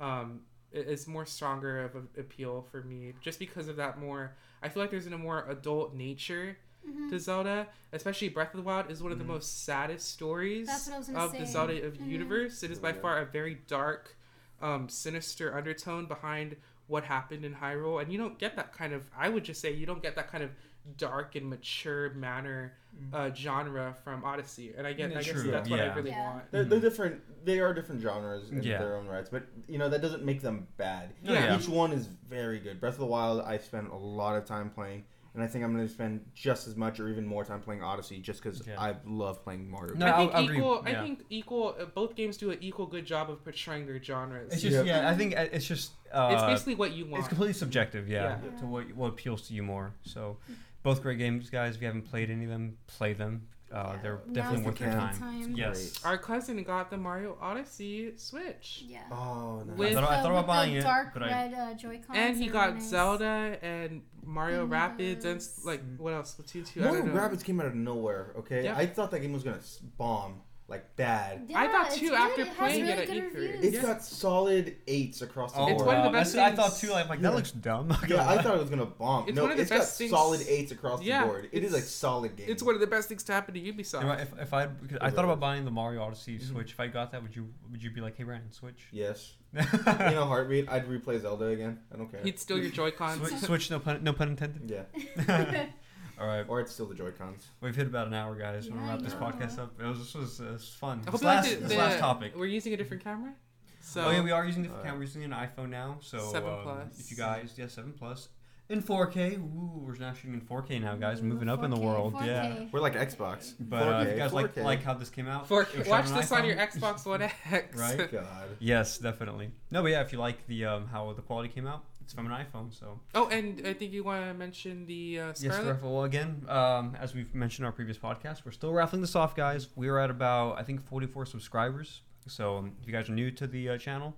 um, it's more stronger of an appeal for me just because of that more. I feel like there's a more adult nature Mm-hmm. to Zelda, especially Breath of the Wild is one of the most saddest stories That's what I was gonna of the. Zelda of Mhm. universe. It is by Yeah. far a very dark, um, sinister undertone behind what happened in Hyrule, and you don't get that kind of. I would just say you don't get that kind of dark and mature manner uh, genre from Odyssey, and I get. Yeah, I guess true, that's what I really Yeah. want. They're, they're different. They are different genres in Yeah. their own rights, but you know that doesn't make them bad. No, Yeah. Each one is very good. Breath of the Wild, I spent a lot of time playing, and I think I'm going to spend just as much or even more time playing Odyssey, just because Yeah. I love playing Mario. No, I think I'll agree, equal. yeah. I think equal. Uh, both games do an equal good job of portraying their genres. It's just Yeah. yeah. I think uh, it's just uh, it's basically what you want. it's completely subjective. Yeah, Yeah. to what what appeals to you more. So, both great games, guys. If you haven't played any of them, play them. Uh, they're Now's definitely the worth your time. time. Yes. Our cousin got the Mario Odyssey Switch. Yeah. Oh, nice. With- I thought, I The- thought with about buying it, dark red uh, Joy-Cons. And he got nice. Zelda and Mario Rabbids and like what else? Splatoon 2. I Mario don't know. Rabbids came out of nowhere. Okay, Yeah. I thought that game was going to bomb like bad. I thought it's too good. after it has playing it really at E3. reviews. It's Yeah. got solid eights across the Oh, It's board. one of the wow. best That's- I thought things- too. Like, like Yeah. that looks dumb. Yeah, I thought it was gonna bomb. It's no, one of the it's best got things- solid eights across Yeah, the board. It is a solid game. It's one of the best things to happen to Ubisoft. You know, if if I I thought about buying the Mario Odyssey mm-hmm. Switch, if I got that, would you would you be like, hey Ryan, Switch? Yes. In a heartbeat, I'd replay Zelda again. I don't care. He'd steal your Joy-Cons. Switch, Switch, no pun, no pun intended. Yeah. All right, Or it's still the Joy Cons. we've hit about an hour, guys. We're gonna Yeah, wrap this podcast up. It was this was, uh, this was fun. I hope This you like last, the, this last topic. We're using a different camera. So oh yeah, we are using different Uh, camera. We're using an iPhone now, so 7 um, Plus. if you guys, yeah, seven plus in 4K. Ooh, we're now shooting in 4K now, guys. Ooh, Moving up in the world, 4K. yeah. We're like Xbox. But uh, if 4K, you guys like 4K. like how this came out, for it was watch shot on this on your. Xbox One X. Right? God. Yes, definitely. No, but yeah, if you like the um, how the quality came out, it's from an iPhone, so Oh, and I think you want to mention the uh, Yes, Scarlet. the raffle. Well, again, um, as we've mentioned in our previous podcast, we're still raffling this off, guys. We're at about, I think, 44 subscribers. So um, if you guys are new to the uh, channel,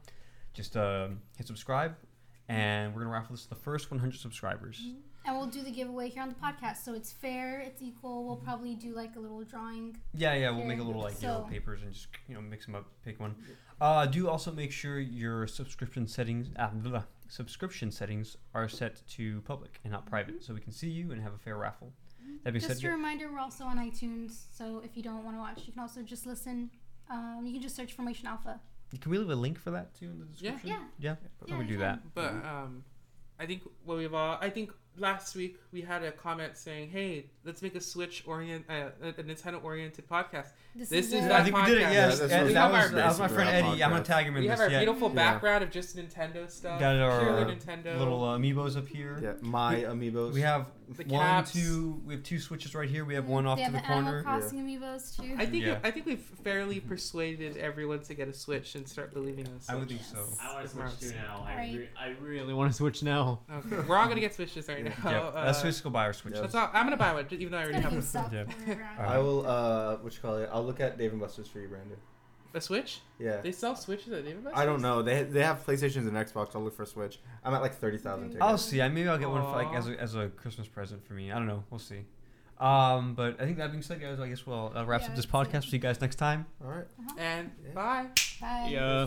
just um hit subscribe, and we're gonna raffle this to the first 100 subscribers. And we'll do the giveaway here on the podcast, so it's fair, it's equal. We'll probably do like a little drawing. Yeah, yeah, we'll make a little like yellow so- papers and just you know mix them up, pick one. Uh, do also make sure your subscription settings, ah, blah, blah, subscription settings are set to public and not private, so we can see you and have a fair raffle. That being Just said, a reminder, we're also on iTunes, so if you don't want to watch, you can also just listen. Um, you can just search Formation Alpha. can we leave a link for that too in the Yeah. description? Yeah. Yeah, Yeah, we do can. that. But um, I think what we've all, I think last week we had a comment saying, "Hey, let's make a Switch orient, uh, a a Nintendo oriented podcast." This is it. that I think we did it. podcast. Yes, Yeah, that's we that have was our that was my friend rap Eddie. I'm gonna tag him in We have our yeah. beautiful Yeah. background of just Nintendo stuff. Got our purely Nintendo. little uh, amiibos up here. Yeah, my amiibos. We have The one, caps. two. We have two switches right here. We have one off they to have the Animal corner. Crossing amiibos too. I think Yeah. I think we've fairly persuaded everyone to get a Switch and start believing in a Switch. I would think so. I want to switch now. I, I really want to switch now. Okay, we're all gonna get Switches right Yeah. now. Yeah, Uh, let's just go buy our switches. that's all. I'm gonna buy one, even though I already have one. a, Yeah. going I will. Uh, what you call it? I'll look at Dave and Buster's for you, Brandon. a Switch. Yeah. They sell Switches at David I don't know. They they have PlayStations and Xbox. I'll look for a Switch. I'm at like thirty thousand tickets. I'll see. I maybe I'll get one for like as a, as a Christmas present for me. I don't know. We'll see. Um, but I think that being said, guys, I guess we'll that wraps Yeah, up this that's it. podcast. See you guys next time. All right. And Yeah. bye. Bye. Yeah.